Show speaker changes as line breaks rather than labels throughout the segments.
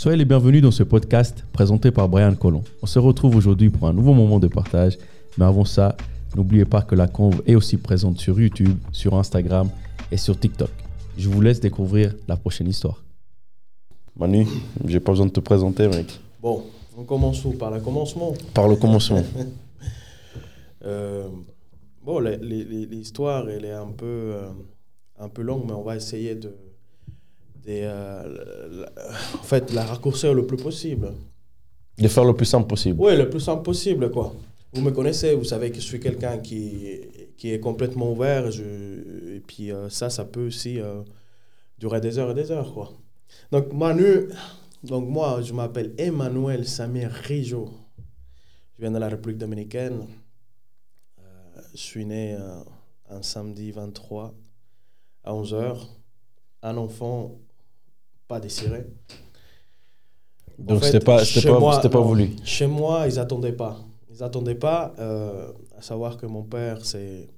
Soyez les bienvenus dans ce podcast présenté par Brian Collomb. On se retrouve aujourd'hui pour un nouveau moment de partage. Mais avant ça, n'oubliez pas que la conve est aussi présente sur YouTube, sur Instagram et sur TikTok. Je vous laisse découvrir la prochaine histoire. Manu, j'ai pas besoin de te présenter, mec.
Bon, on commence où? Par le commencement?
Par le commencement.
Euh, bon, l'histoire, elle est un peu, euh, un peu longue, mais on va essayer de, euh, en fait, la raccourcir le plus possible.
De faire le plus simple possible.
Oui, le plus simple possible, quoi. Vous me connaissez, vous savez que je suis quelqu'un qui, qui est complètement ouvert. Je, et puis euh, ça, ça peut aussi euh, durer des heures et des heures, quoi. Donc, Manu, donc moi, je m'appelle Emmanuel Samir Rijo. Je viens de la République dominicaine. Euh, je suis né un samedi 23 à 11h. Un enfant pas désiré. En
Donc
fait,
c'était pas, c'était pas,
moi,
c'était pas
non.
voulu.
Chez moi, ils n'attendaient pas. Ils n'attendaient pas, euh, à savoir que mon père, c'est,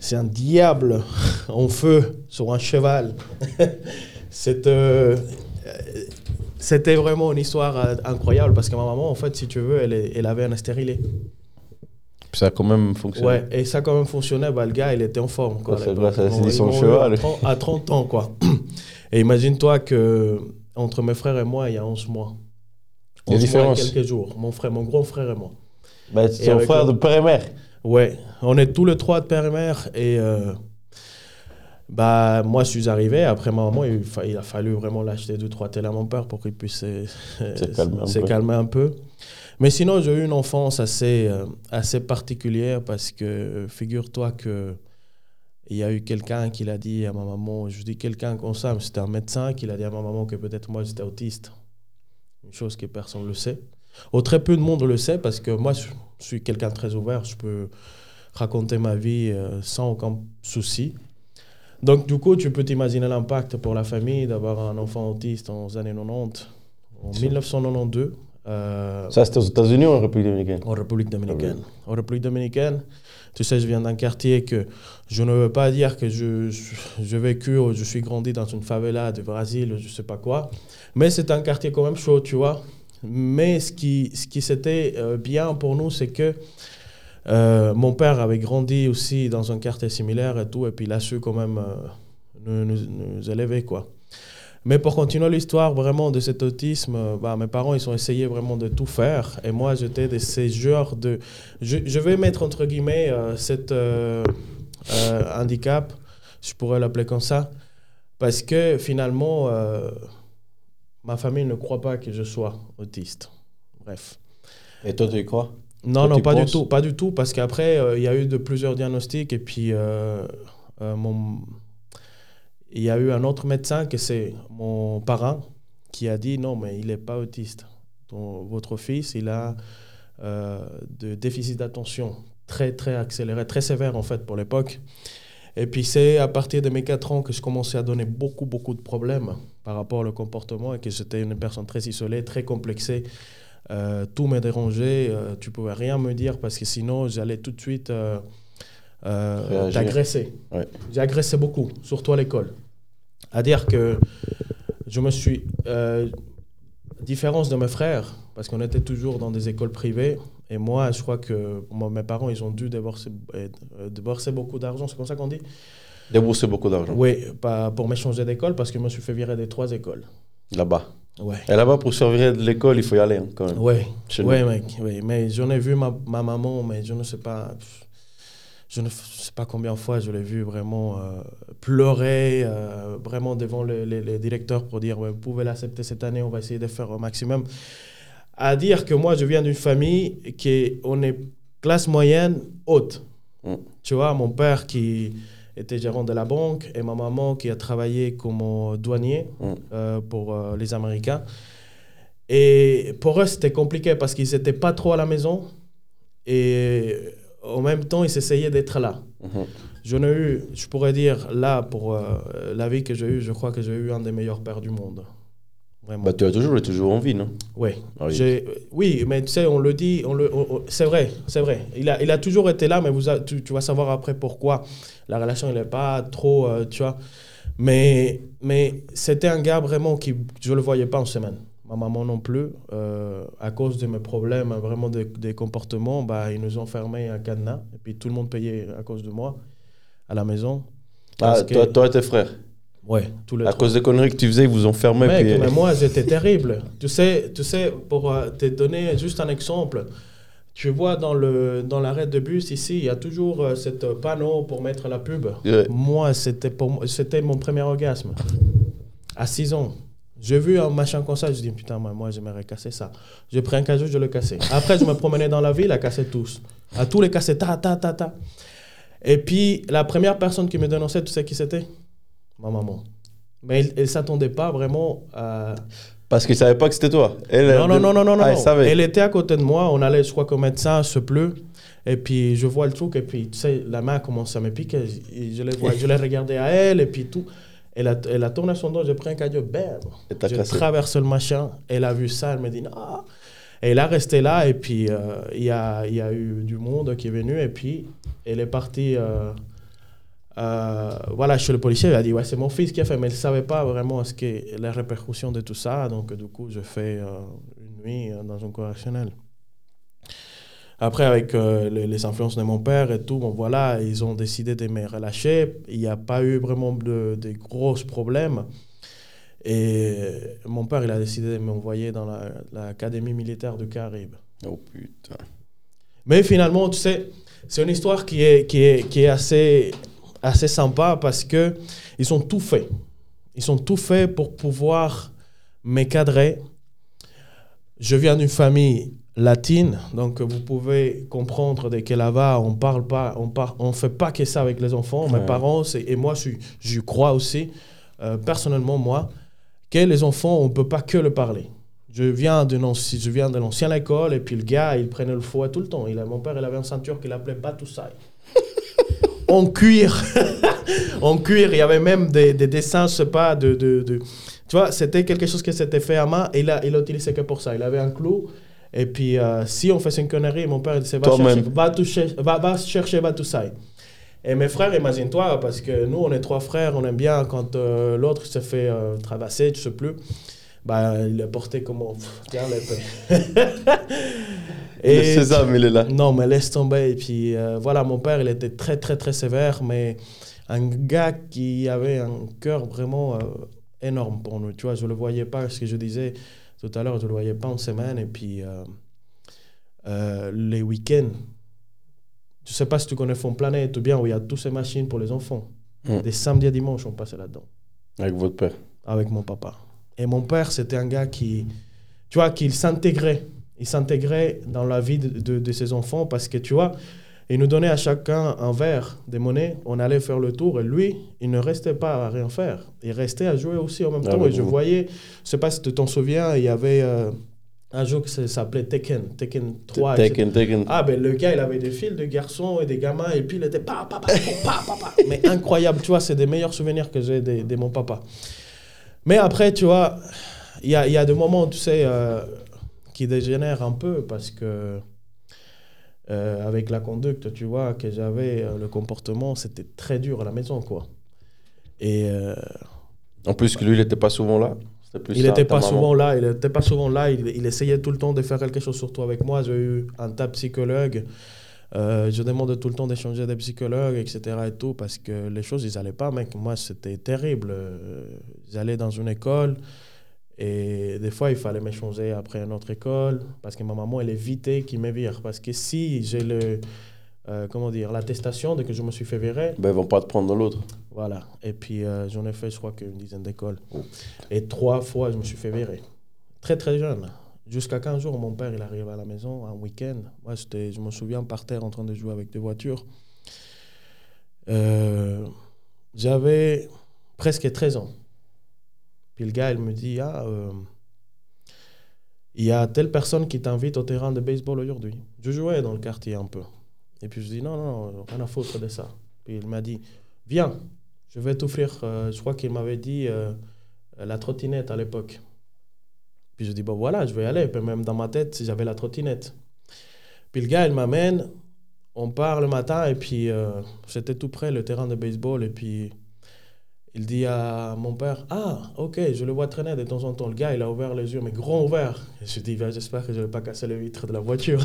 c'est un diable en feu sur un cheval. C'est, euh, c'était vraiment une histoire euh, incroyable parce que ma maman, en fait, si tu veux, elle, elle avait un stérilé.
Puis ça a quand même fonctionné.
Ouais, et ça quand même fonctionnait. Bah, le gars, il était en forme. Quoi, à
c'est cheval.
eu à 30 À 30 ans, quoi. Et imagine-toi que entre mes frères et moi, il y a 11 mois.
Il y a
11 mois et
différence.
quelques jours. Mon frère, mon grand frère et moi.
Bah, c'est ton frère
le-
de père et mère.
Ouais, on est tous les trois de père et mère. Et euh, bah, moi, je suis arrivé. Après ma maman, il, fa- il a fallu vraiment l'acheter deux, trois télés à mon père pour qu'il puisse
Se calmer un peu.
Mais sinon, j'ai eu une enfance assez, euh, assez particulière parce que figure-toi que il y a eu quelqu'un qui l'a dit à ma maman, je dis quelqu'un comme ça, mais c'était un médecin qui l'a dit à ma maman que peut-être moi j'étais autiste. Une chose que personne ne le sait. Ou très peu de monde le sait parce que moi je suis quelqu'un de très ouvert, je peux raconter ma vie euh, sans aucun souci. Donc du coup, tu peux t'imaginer l'impact pour la famille d'avoir un enfant autiste en années 90, en 1992. euh,
Ça, c'était aux États-Unis ou en République dominicaine?
en République dominicaine. En République dominicaine, tu sais, je viens d'un quartier que je ne veux pas dire que je, je, vécu ou je suis grandi dans une favela du Brésil, je sais pas quoi. Mais c'est un quartier quand même chaud, tu vois. Mais ce qui, ce qui c'était euh, bien pour nous, c'est que euh, mon père avait grandi aussi dans un quartier similaire et tout, et puis il a su quand même euh, nous, nous élever, quoi. Mais pour continuer l'histoire vraiment de cet autisme, euh, bah, mes parents, ils ont essayé vraiment de tout faire. Et moi, j'étais de ces genres de... Je, je vais mettre entre guillemets euh, cet euh, euh, handicap, je pourrais l'appeler comme ça, parce que finalement, euh, ma famille ne croit pas que je sois autiste. Bref.
Et toi, tu y crois
Non,
Toi,
non, pas du tout, pas du tout, parce qu'après, il y a eu de plusieurs diagnostics et puis mon... il y a eu un autre médecin que c'est mon parent qui a dit non, mais il n'est pas autiste. Votre fils, il a euh, de déficit d'attention très, très accéléré, très sévère en fait pour l'époque. Et puis c'est à partir de mes 4 ans que je commençais à donner beaucoup, beaucoup de problèmes par rapport au comportement et que j'étais une personne très isolée, très complexée. Euh, tout me dérangeait, euh, tu pouvais rien me dire parce que sinon j'allais tout de suite euh, euh, t'agresser.
Ouais.
J'ai agressé beaucoup, surtout à l'école. À dire que je me suis, euh, différence de mes frères, parce qu'on était toujours dans des écoles privées, et moi je crois que moi, mes parents ils ont dû débourser, euh, débourser beaucoup d'argent, c'est comme ça qu'on dit?
Débourser beaucoup d'argent.
Oui, pas pour m'échanger d'école parce que je me suis fait virer des trois écoles.
Là-bas.
Ouais.
Et là-bas, pour survivre de l'école, il faut y aller hein, quand même.
Ouais,
Chez
ouais, mec, ouais. Mais j'en ai vu ma, ma maman, mais je ne sais pas, je ne sais pas combien de fois je l'ai vu vraiment euh, pleurer, euh, vraiment devant le- le- les directeurs pour dire, ouais, vous pouvez l'accepter cette année, on va essayer de faire au maximum. À dire que moi, je viens d'une famille qui est, on est classe moyenne haute.
Mm.
Tu vois, mon père qui était gérant de la banque et ma maman qui a travaillé comme douanier
Mm.
euh, pour les Américains. Et pour eux, c'était compliqué parce qu'ils n'étaient pas trop à la maison et en même temps, ils essayaient d'être là.
Mhm.
Je n'ai eu, je pourrais dire, là, pour euh, la vie que j'ai eue, je crois que j'ai eu un des meilleurs pères du monde. Vraiment.
Bah, tu as toujours, toujours en vie, non?
Oui.
Ah oui.
Mais tu sais, on le dit, on le, c'est vrai, c'est vrai. Il a, il a toujours été là, mais vous a- tu, tu vas savoir après pourquoi. La relation, il n'est pas trop, euh, tu vois. Mais, mais c'était un gars vraiment qui, je ne le voyais pas en semaine. Ma maman non plus. Euh, à cause de mes problèmes, vraiment des, des comportements, bah, ils nous ont fermés un cadenas. Et puis tout le monde payait à cause de moi à la maison.
Ah,
que-
toi, toi et tes frères?
Ouais, tous les
À
trois.
cause des conneries que tu faisais, ils vous ont fermé.
Mec,
puis-
mais moi, j'étais terrible. Tu sais, tu sais, pour euh, te donner juste un exemple, tu vois dans le dans l'arrêt de bus ici, il y a toujours euh, cette panneau pour mettre la pub.
Ouais.
Moi, c'était pour moi- c'était mon premier orgasme. À 6 ans. J'ai vu un machin comme ça, je dis putain, moi, j'aimerais casser ça. J'ai pris un cajou, je le cassais. Après, je me promenais dans la ville à casser tous. À tous les casser, ta, ta, ta, ta. Et puis, la première personne qui me dénonçait, tu sais qui c'était? Ma maman. Mais elle ne s'attendait pas vraiment à.
Parce qu'ils ne savaient pas que c'était toi. Elle,
Non, non, non, non, non.
Ah,
non.
ils savaient.
Elle était à côté de moi. On allait, je crois, qu'au médecin, se pleut. Et puis, je vois le truc. Et puis, tu sais, la main commence à me piquer. Et Je l'ai vois- je l'ai regardé à elle. Et puis, tout. Elle a, elle a tourné son dos. J'ai pris un caillou. Bam.
Cassé.
traverse le machin. Elle a vu ça. Elle me dit non. Et elle a resté là. Et puis, euh, il y, a, y a eu du monde qui est venu. Et puis, elle est partie. euh, euh, voilà, chez le policier, il a dit ouais, c'est mon fils qui a fait, mais il ne savait pas vraiment ce que les répercussions de tout ça. Donc, du coup, je fais euh, une nuit euh, dans un correctionnel. Après, avec euh, les, les influences de mon père et tout, bon, voilà, ils ont décidé de me relâcher. Il n'y a pas eu vraiment de, de gros problèmes. Et mon père, il a décidé de m'envoyer dans la- l'académie militaire du Caraïbe.
Oh putain.
Mais finalement, tu sais, c'est une histoire qui est, qui est, qui est assez, assez sympa parce que ils ont tout fait. Ils ont tout fait pour pouvoir m'encadrer. Je viens d'une famille latine, donc vous pouvez comprendre de que là-bas, on parle pas, on par, on fait pas que ça avec les enfants. Mes parents, et moi, je, je crois aussi, euh, personnellement, moi, que les enfants, on peut pas que le parler. Je viens de je viens de l'ancienne école et puis le gars, il prenait le fouet tout le temps. Il a, mon père, il avait une ceinture qu'il appelait Batoussaï. en cuir. en cuir. Il y avait même des, des dessins, je sais pas, de, de, de- Tu vois, c'était quelque chose qui s'était fait à main et là, il l'utilisait que pour ça. Il avait un clou. Et puis, euh, si on faisait une connerie, mon père, il disait, va chercher, va, toucher- va, va chercher Batoussaï. Et mes frères, imagine-toi, parce que nous, on est trois frères, on aime bien quand euh, l'autre se fait euh, travasser, tu sais plus. Bah, il est porté comment Pff, Tiens, l'épée.
Le sésame, il est là.
Non, mais laisse tomber. Et puis, voilà, mon père, il était très, très, très sévère, mais un gars qui avait un cœur vraiment énorme pour nous. Tu vois, je ne le voyais pas, ce que je disais tout à l'heure, je ne le voyais pas en semaine. Et puis, euh, euh, les week-ends, je ne sais pas si tu connais Fond Planète ou bien où il y a toutes ces machines pour les enfants.
Mm.
Des samedis et dimanches, on passait là-dedans
Avec votre père.
avec mon papa. Et mon père, c'était un gars qui, tu vois, qu'il s'intégrait. Il s'intégrait dans la vie de, de- de ses enfants parce que, tu vois, il nous donnait à chacun un verre de monnaie. On allait faire le tour et lui, il ne restait pas à rien faire. Il restait à jouer aussi en même
Ah
temps. et je voyais, je sais pas si tu t'en souviens, il y avait euh, un jeu qui s'appelait Tekken, Tekken 3. etc.
Taken, Taken.
Ah ben le gars il avait des fils de garçons et des gamins et puis il était pa pa pa pa pa, mais incroyable tu vois c'est des meilleurs souvenirs que j'ai de, de mon papa mais après tu vois il y a, y a des moments tu sais euh, qui dégénèrent un peu parce que euh, avec la conduite tu vois que j'avais euh, le comportement c'était très dur à la maison quoi et euh,
En plus que lui, il n'était pas souvent là.
Il n'était
ta
pas souvent là, il n'était pas souvent là, il, essayait tout le temps de faire quelque chose surtout avec moi. J'ai eu un tas de psychologues, euh, je demandais tout le temps d'échanger des psychologues, etc. et tout, parce que les choses, ils n'allaient pas, mec. Moi, c'était terrible. J'allais dans une école et des fois, il fallait m'échanger après une autre école, parce que ma maman, elle évitait qu'il me vire. Parce que si j'ai le... euh, comment dire, l'attestation de que je me suis fait virer,
Ben, ils vont pas te prendre dans l'autre.
voilà. Et puis, euh, j'en ai fait, je crois, qu'une dizaine d'écoles.
Oh.
Et trois fois, je me suis fait virer. Très, très jeune. Jusqu'à 15 jours, mon père, il arrive à la maison, un week-end. Moi, je me souviens par terre en train de jouer avec des voitures. Euh, J'avais presque 13 ans. Puis le gars, il me dit, ah, euh, il y a telle personne qui t'invite au terrain de baseball aujourd'hui. Je jouais dans le quartier un peu. Et puis je dis, non, non, non, rien à foutre de ça. Puis il m'a dit, viens, je vais t'offrir, euh, je crois qu'il m'avait dit euh, la trottinette à l'époque. Puis je dis, bon voilà, je vais y aller. Puis même dans ma tête, si j'avais la trottinette. Puis le gars, il m'amène, on part le matin, et puis euh, c'était tout près, le terrain de baseball, et puis Il dit à mon père Ah, ok, je le vois traîner de temps en temps. Le gars, il a ouvert les yeux, mais grand ouvert. Je dis J'espère que je ne vais pas casser les vitres de la voiture.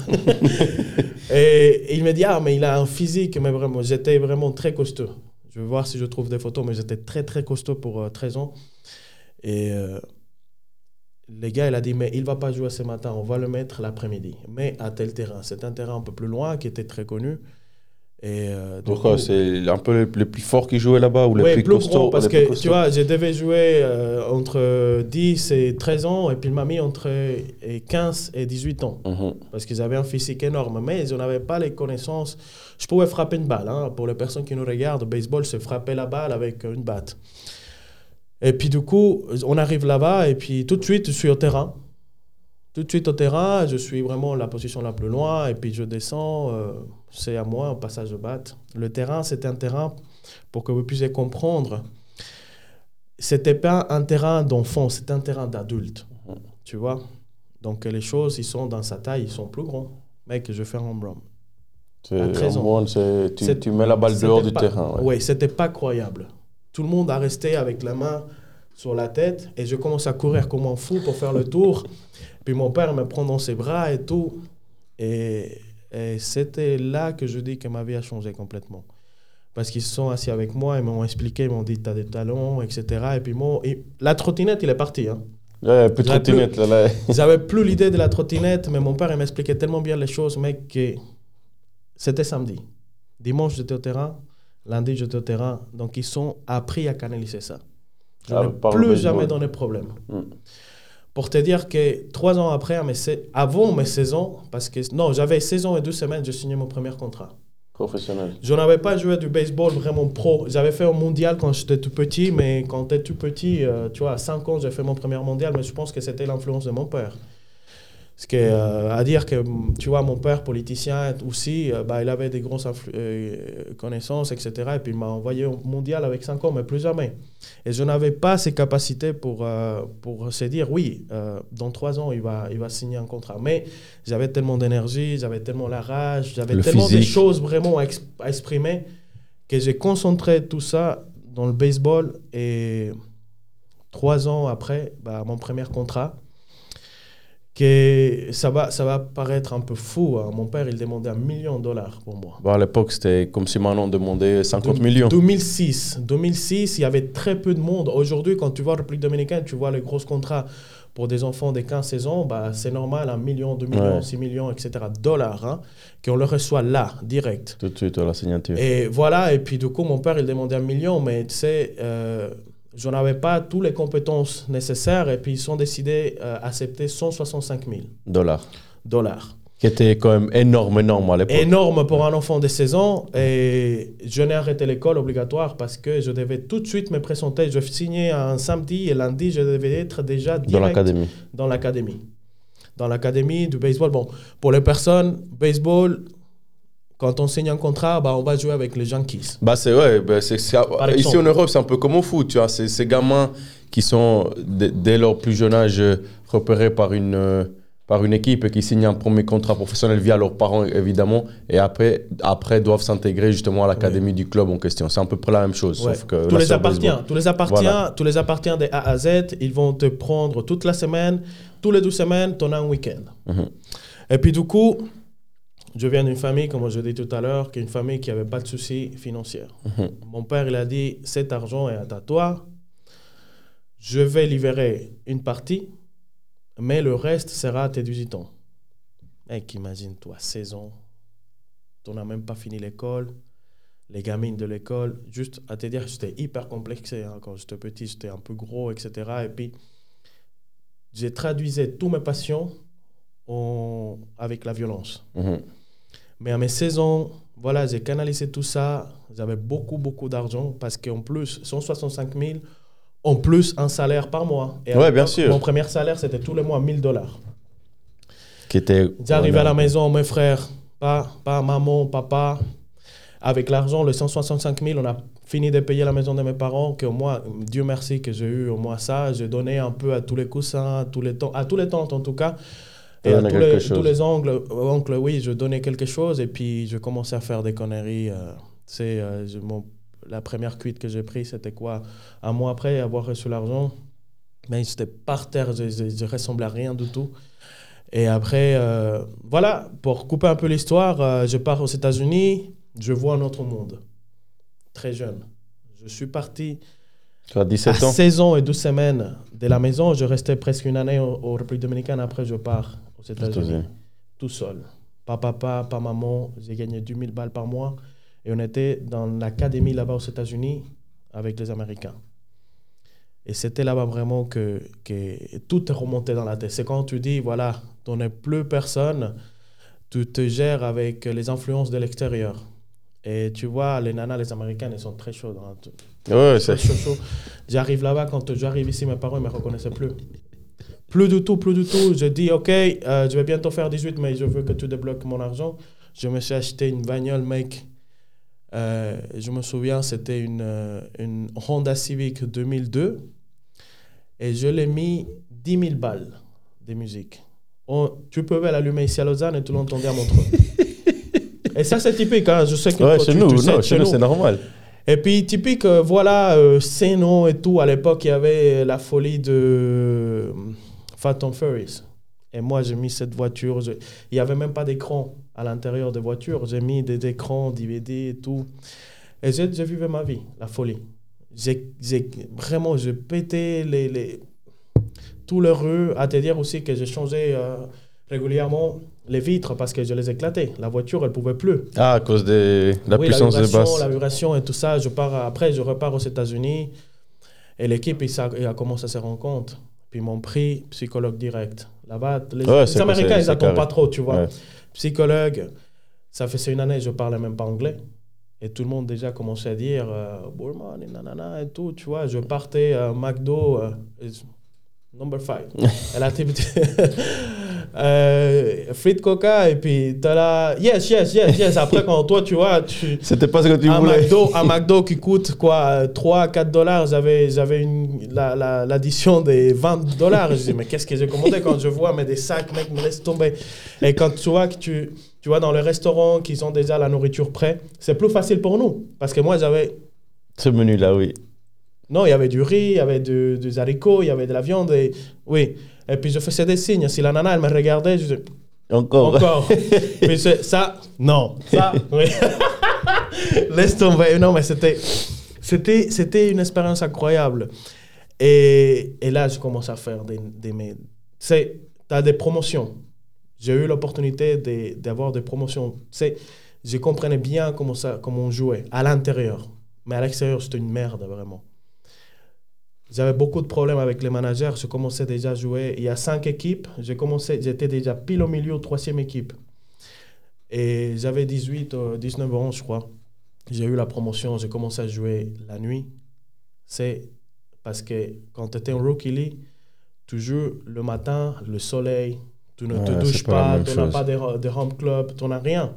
et, il me dit Ah, mais il a un physique, mais vraiment, j'étais vraiment très costaud. Je vais voir si je trouve des photos, mais j'étais très, très costaud pour 13 euh, ans. Et euh, le gars, il a dit Mais il ne va pas jouer ce matin, on va le mettre l'après-midi. Mais à tel terrain. C'est un terrain un peu plus loin qui était très connu.
Et euh, Pourquoi C'est un peu les, plus forts qui jouaient là-bas ou les plus, costauds
Parce que tu vois, je devais jouer euh, entre 10 et 13 ans et puis il m'a mis entre 15 et 18 ans. Mhm. Parce qu'ils avaient un physique énorme, mais ils n'avaient pas les connaissances. Je pouvais frapper une balle. Hein. Pour les personnes qui nous regardent, le baseball, c'est frapper la balle avec une batte. Et puis du coup, on arrive là-bas et puis tout de suite, je suis au terrain tout de suite au terrain, je suis vraiment la position la plus loin et puis je descends, euh, c'est à moi, au passage de batte. Le terrain, c'était un terrain, pour que vous puissiez comprendre, c'était pas un terrain d'enfant, c'était un terrain d'adulte, tu vois. Donc les choses, ils sont dans sa taille, ils sont plus grands. Mec, je fais un run.
Tu, tu, mets la balle dehors du terrain.
Oui, c'était pas croyable. Tout le monde a resté avec la main sur la tête et je commence à courir comme un fou pour faire le tour. Puis mon père me prend dans ses bras et tout. Et, c'était là que je dis que ma vie a changé complètement. Parce qu'ils se sont assis avec moi, ils m'ont expliqué, ils m'ont dit, tu as des talents, etc. Et puis moi, la trottinette, il est parti. Hein.
Ouais, plus de trottinette. Plus, là,
J'avais plus l'idée de la trottinette, mais mon père, il m'expliquait tellement bien les choses, mec, que c'était samedi. Dimanche, j'étais au terrain. Lundi, j'étais au terrain. Donc, ils sont appris à canaliser ça. Je ah, n'ai plus jamais donné problème. Hmm. Pour te dire que trois ans après, avant mes 16 ans, parce que non, j'avais 16 ans et deux semaines, j'ai signé mon premier contrat.
Professionnel.
Je n'avais pas joué du baseball vraiment pro. J'avais fait un mondial quand j'étais tout petit, mais quand es tout petit, euh, tu vois, à 5 ans, j'ai fait mon premier mondial, mais je pense que c'était l'influence de mon père. Ce qui est euh, à dire que, tu vois, mon père, politicien aussi, euh, bah, il avait des grosses euh, connaissances, etc. Et puis il m'a envoyé au mondial avec 5 ans, mais plus jamais. Et je n'avais pas ces capacités pour, pour se dire, oui, dans 3 ans, il va, il va signer un contrat. Mais j'avais tellement d'énergie, j'avais tellement la rage, j'avais tellement de choses vraiment à, à exprimer que j'ai concentré tout ça dans le baseball. Et 3 ans après, bah, mon premier contrat, que ça va, ça va paraître un peu fou. Hein. Mon père, il demandait un million de dollars pour moi.
Bon, à l'époque, c'était comme si Manon demandait 50 millions.
2006. 2006, il y avait très peu de monde. Aujourd'hui, quand tu vois le République dominicaine, tu vois les gros contrats pour des enfants de 15-16 ans, bah, c'est normal, un million, deux millions, 6 millions, etc. dollars, hein, qu'on le reçoit là, direct.
Tout de suite à la signature.
Et voilà, et puis du coup, mon père, il demandait un million, mais tu sais... Euh, je n'avais pas toutes les compétences nécessaires et puis ils ont décidé d'accepter euh, 165 000
dollars.
Dollars.
Qui était quand même énorme, énorme à l'époque.
Énorme pour un enfant de 16 ans. Et je n'ai arrêté l'école obligatoire parce que je devais tout de suite me présenter. Je signais un samedi et lundi, je devais être déjà
dans l'académie.
Dans l'académie. Dans l'académie du baseball. Bon, pour les personnes, baseball, quand on signe un contrat, bah, on va jouer avec les Yankees.
Bah c'est ouais, bah, c'est, ici en Europe, c'est un peu comme au foot, tu vois, c'est ces gamins qui sont dès leur plus jeune âge repérés par une euh, par une équipe et qui signent un premier contrat professionnel via leurs parents évidemment et après après doivent s'intégrer justement à l'académie du club en question. C'est à peu près la même chose sauf que
tous les appartient, tous les appartient, tous les appartient des A à Z, ils vont te prendre toute la semaine, tous les deux semaines, tu as un week-end. Mhm. Et puis du coup, je viens d'une famille, comme je l'ai dit tout à l'heure, qui est une famille qui n'avait pas de soucis financiers. Mhm. Mon père, il a dit, cet argent est à toi. Je vais libérer une partie, mais le reste sera à tes 18 ans. Mec, imagine-toi, 16 ans, tu n'as même pas fini l'école, les gamines de l'école, juste à te dire, j'étais hyper complexé hein, quand j'étais petit, j'étais un peu gros, etc. Et puis, j'ai traduisé toutes mes passions en... avec la violence. Mhm. Mais à mes 16 ans, voilà, j'ai canalisé tout ça. J'avais beaucoup, beaucoup d'argent parce qu'en plus, 165 000, en plus, un salaire par mois.
Et ouais, bien sûr.
Mon premier salaire, c'était tous les mois 1000 dollars.
Qui était.
J'arrivais à la maison, mes frères, pas, pas maman, papa. Avec l'argent, le 165 000, on a fini de payer la maison de mes parents, que moi, Dieu merci que j'ai eu au moins ça. J'ai donné un peu à tous les coussins, à tous les temps, à tous les temps en tout cas. Et à tous les, tous les, oncles, oncles, oui, je donnais quelque chose et puis je commençais à faire des conneries. Euh, c'est euh, la première cuite que j'ai prise, c'était quoi? Un mois après avoir reçu l'argent, mais j'étais par terre, je, je, ressemblais à rien du tout. Et après, euh, voilà, pour couper un peu l'histoire, euh, je pars aux États-Unis, je vois un autre monde. Très jeune. Je suis parti
tu as 17
à
ans?
16 ans et 12 semaines de la maison. Je restais presque une année au, République dominicaine. Après, je pars aux États-Unis. Tout seul. Pas papa, pas maman. J'ai gagné 10 000 balles par mois. Et on était dans l'académie là-bas aux États-Unis avec les Américains. Et c'était là-bas vraiment que, que, tout est remonté dans la tête. C'est quand tu dis, voilà, tu n'es plus personne, tu te gères avec les influences de l'extérieur. Et tu vois, les nanas, les américaines, elles sont très chaudes. Hein.
Ouais, c'est
chaud, chaud. J'arrive là-bas, quand j'arrive ici, mes parents ne me reconnaissaient plus. Plus du tout, plus du tout. Je dis, OK, euh, je vais bientôt faire 18, mais je veux que tu débloques mon argent. Je me suis acheté une bagnole, mec. Euh, je me souviens, c'était une, euh, une Honda Civic 2002 et je l'ai mis 10 000 balles de musique. tu pouvais l'allumer ici à Lausanne et tu l'entendais à Montreux. et ça, c'est typique. Hein. Je sais que
ouais, chez nous, chez nous, c'est normal.
Et puis, typique, euh, voilà, euh, et tout. À l'époque, il y avait la folie de Phantom Ferries. Et moi, j'ai mis cette voiture. Il n'y avait même pas d'écran à l'intérieur des voitures. J'ai mis des écrans, DVD et tout. Et j'ai vécu ma vie, la folie j'ai vraiment, j'ai pété les, les, tout le rue, à te dire aussi que j'ai changé euh, régulièrement les vitres parce que je les éclatais. La voiture, elle pouvait plus.
Ah, à cause de la puissance
la
de basse.
La vibration et tout ça. Je pars, après, je repars aux États-Unis et l'équipe, il, a commencé à se rendre compte. Puis ils m'ont pris psychologue direct. Là-bas, les, Américains, ils n'attendent pas trop, tu vois. Psychologue, ça fait une année, je parlais même pas anglais. Et tout le monde déjà commençait à dire euh, Burman et nanana et tout, tu vois. Je partais à McDo, euh, number 5. Elle a euh, frites coca et puis t'as là yes yes yes yes après quand toi tu vois tu
c'était pas ce que tu un voulais
McDo, un McDo qui coûte quoi 3 4 dollars j'avais j'avais l'addition des 20 dollars je dis mais qu'est-ce que j'ai commandé quand je vois mais des sacs mec me laisse tomber et quand tu vois que tu tu vois, dans les restaurants qui ont déjà la nourriture prête, c'est plus facile pour nous. Parce que moi, j'avais.
Ce menu-là, oui.
Non, il y avait du riz, il y avait du, des haricots, il y avait de la viande. Et, oui. Et puis je faisais des signes. Si la nana, elle me regardait, je disais.
Encore.
Encore. puis ça, non. Ça, oui. Laisse tomber. Non, mais c'était, c'était, c'était une expérience incroyable. Et, et là, je commence à faire des. des tu sais, tu as des promotions j'ai eu l'opportunité d'avoir des promotions. C'est, je comprenais bien comment, ça, comment on jouait à l'intérieur. Mais à l'extérieur, c'était une merde, vraiment. J'avais beaucoup de problèmes avec les managers. Je commençais déjà à jouer. Il y a cinq équipes. J'ai commencé, j'étais déjà pile au milieu, troisième équipe. Et j'avais 18, 19 euh, ans, je crois. J'ai eu la promotion. J'ai commencé à jouer la nuit. C'est parce que quand tu étais en rookie league, tu joues le matin, le soleil, tu ne te douches pas, tu n'as pas de, de, home club, tu n'as rien.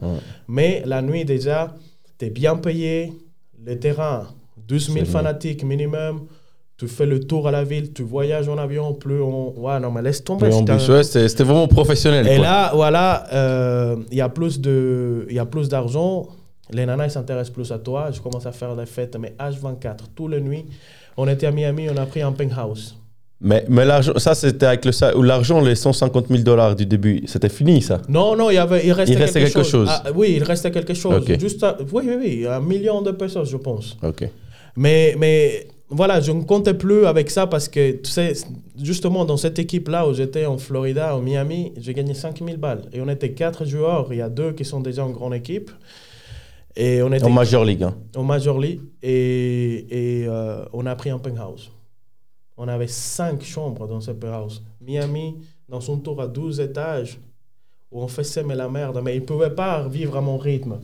Mais la nuit, déjà, tu es bien payé. Le terrain, 12 000 fanatiques minimum. Tu fais le tour à la ville, tu voyages en avion, plus on... Ouais, non, mais laisse tomber.
c'était vraiment professionnel.
Et là, voilà, euh, il y a plus d'argent. Les nanas, ils s'intéressent plus à toi. Je commence à faire des fêtes, mais H24, toutes les nuits. On était à Miami, on a pris un penthouse.
Mais, mais l'argent, ça c'était avec le l'argent, les 150 000 dollars du début, c'était fini ça?
Non, non, il, y avait, il restait,
il restait quelque, chose.
Ah, oui, il restait quelque chose. Juste oui, oui, oui, un million de pesos, je pense.
Ok.
Mais, mais voilà, je ne comptais plus avec ça parce que, tu sais, justement, dans cette équipe-là où j'étais en Florida, au Miami, j'ai gagné 5 000 balles. Et on était quatre joueurs, il y a deux qui sont déjà en grande équipe. Et on était
en Major League. Hein.
En Major League. Et, et euh, on a pris un penthouse. On avait cinq chambres dans ce penthouse. Miami, dans son tour à 12 étages, où on faisait mais la merde. Mais il ne pouvait pas vivre à mon rythme.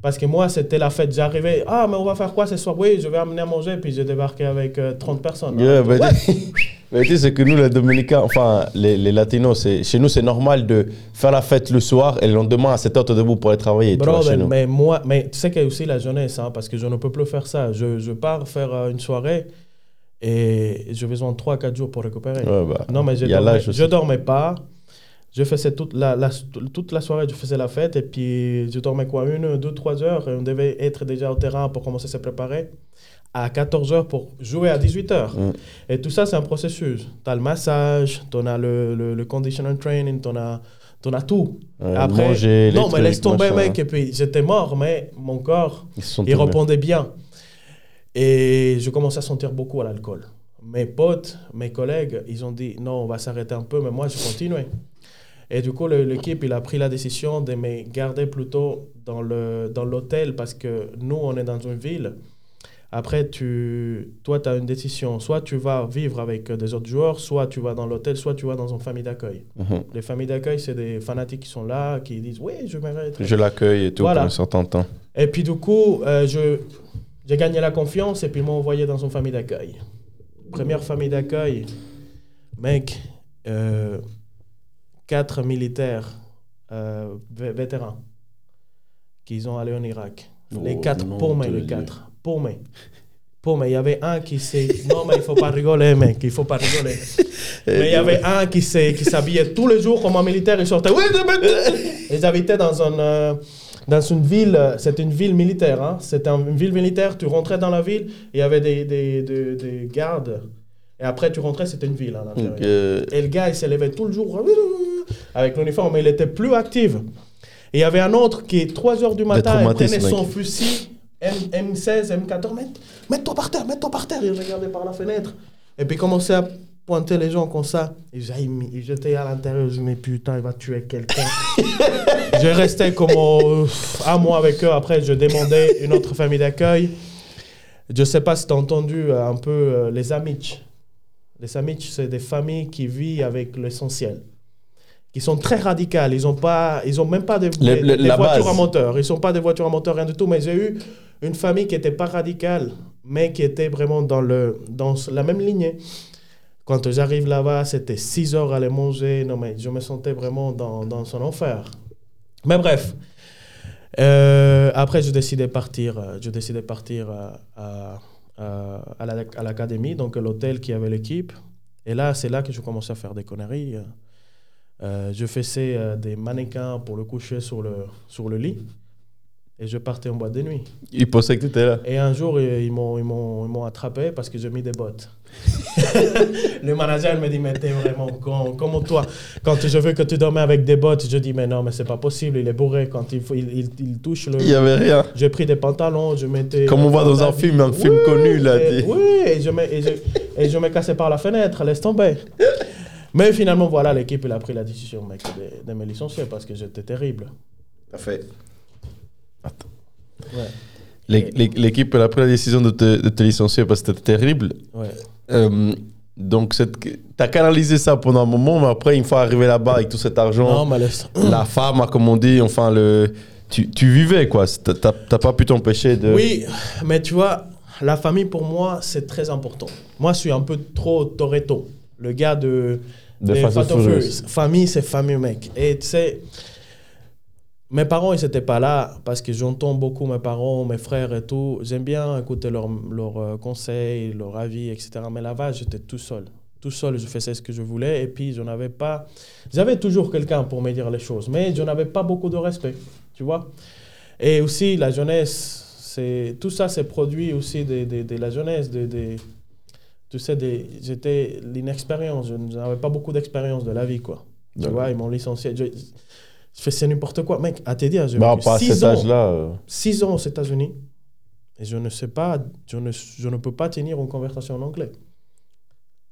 Parce que moi, c'était la fête. J'arrivais, ah, mais on va faire quoi ce soir? Oui, je vais amener à manger, puis j'ai débarqué avec 30 euh, personnes.
Yeah, mais tu sais que nous, les Dominicains, enfin, les, les Latinos, chez nous, c'est normal de faire la fête le soir et le lendemain, à 7 heures, debout pour aller travailler.
Bro, mais, moi, mais tu sais qu'il y a aussi la jeunesse, hein, parce que je ne peux plus faire ça. Je, je pars faire euh, une soirée et j'ai besoin de 3-4 jours pour récupérer.
bah,
non, mais je ne dormais, pas. Je faisais toute la, toute la soirée, je faisais la fête et puis je dormais quoi, une, deux, trois heures et on devait être déjà au terrain pour commencer à se préparer à 14 heures pour jouer à 18 heures. Mm. Et tout ça, c'est un processus. Tu as le massage, tu as le, le, le conditional training, tu as, as tout. Après, manger, non, mais laisse tomber, mec. Et puis j'étais mort, mais mon corps, il répondait bien. Et je commençais à sentir beaucoup à l'alcool. Mes potes, mes collègues, ils ont dit non, on va s'arrêter un peu, mais moi, je continuais. Et du coup, l'équipe, il a pris la décision de me garder plutôt dans l'hôtel dans parce que nous, on est dans une ville. Après, tu, toi, tu as une décision. Soit tu vas vivre avec des autres joueurs, soit tu vas dans l'hôtel, soit tu vas dans une famille d'accueil. Mhm. Les familles d'accueil, c'est des fanatiques qui sont là, qui disent Oui, je mérite.
Je l'accueille et tout voilà. un certain temps.
Et puis, du coup, euh, je, j'ai gagné la confiance et puis ils m'ont envoyé dans une famille d'accueil. Première famille d'accueil, mec, euh, quatre militaires euh, vétérans qui sont allés en Irak. les oh, quatre, pour moi, les quatre. Pour moi, il y avait un qui s'est. Non, mais il ne faut pas rigoler, mec, il ne faut pas rigoler. mais il y avait un qui s'habillait tous les jours comme un militaire, il sortait. Ils habitaient dans un. Euh, dans une ville, c'était une ville militaire, hein? c'était une ville militaire, tu rentrais dans la ville, il y avait des, des, des, des gardes, et après tu rentrais, c'était une ville. Hein, Et le gars, il s'est levé tout le jour avec l'uniforme, mais il était plus actif. Et il y avait un autre qui, 3 heures du matin, il prenait son fusil M, 16 M14, mets-toi par terre, mets-toi par terre. Il regardait par la fenêtre. Et puis il commençait à pointer les gens comme ça. Et j'étais à l'intérieur, je me disais, mais putain, il va tuer quelqu'un. je restais comme un mois avec eux. Après, je demandais une autre famille d'accueil. Je ne sais pas si tu as entendu un peu euh, les Amish. Les Amish, c'est des familles qui vivent avec l'essentiel qui sont très radicales. Ils n'ont pas, ils ont même pas de, voitures à moteur. Ils sont pas des voitures à moteur, rien du tout. Mais j'ai eu une famille qui n'était pas radicale, mais qui était vraiment dans, le, dans la même lignée. Quand j'arrive là-bas, c'était 6 heures à aller manger. Non, mais je me sentais vraiment dans, dans son enfer. Mais bref. Euh, après, je décidais de partir, euh, je décidais partir à, à, à l'académie, donc l'hôtel qui avait l'équipe. Et là, c'est là que je commençais à faire des conneries. Euh, je faisais euh, des mannequins pour le coucher sur le, sur le lit. Et je partais en boîte de nuit.
Ils pensaient que tu étais là.
Et un jour, ils m'ont, ils m'ont, attrapé parce que j'ai mis des bottes. le manager me dit, mais t'es vraiment con. Comment toi, quand je veux que tu dormes avec des bottes, je dis, mais non, mais c'est pas possible. Il est bourré quand il, il, il, touche le.
Il n'y avait rien.
J'ai pris des pantalons, je mettais.
Comme on voit dans un film, un film connu, là.
oui, et je, me, et, je, et je me cassais par la fenêtre, laisse tomber. Mais finalement, voilà, l'équipe a pris la décision mec, de, me licencier parce que j'étais terrible.
Parfait. Attends. L'équipe a pris la décision de te, de te licencier parce que c'était terrible.
Ouais.
Euh, donc, tu as canalisé ça pendant un moment, mais après, une fois arrivé là-bas avec tout cet argent,
non,
la femme, comme on dit, enfin, le, tu, tu vivais, quoi. Tu n'as pas pu t'empêcher de.
Oui, mais tu vois, la famille, pour moi, c'est très important. Moi, je suis un peu trop Toretto le gars de,
de
Famille, c'est famille, mec. Et tu sais, mes parents, ils n'étaient pas là parce que j'entends beaucoup mes parents, mes frères et tout. J'aime bien écouter leurs leur euh, conseils, leurs avis, etc. Mais là-bas, j'étais tout seul. Tout seul, je faisais ce que je voulais. Et puis, je n'avais pas. J'avais toujours quelqu'un pour me dire les choses, mais je n'avais pas beaucoup de respect. Tu vois Et aussi, la jeunesse, c'est tout ça, c'est produit aussi de, de, de la jeunesse, de, de tu sais, j'étais l'inexpérience. Je n'avais pas beaucoup d'expérience de la vie, quoi. Tu vois, ils m'ont licencié. Je, je faisais n'importe quoi. Mec, à dire, j'ai
bah, pas six ans, euh.
six ans aux États-Unis et je ne sais pas, je ne, je ne peux pas tenir une conversation en anglais.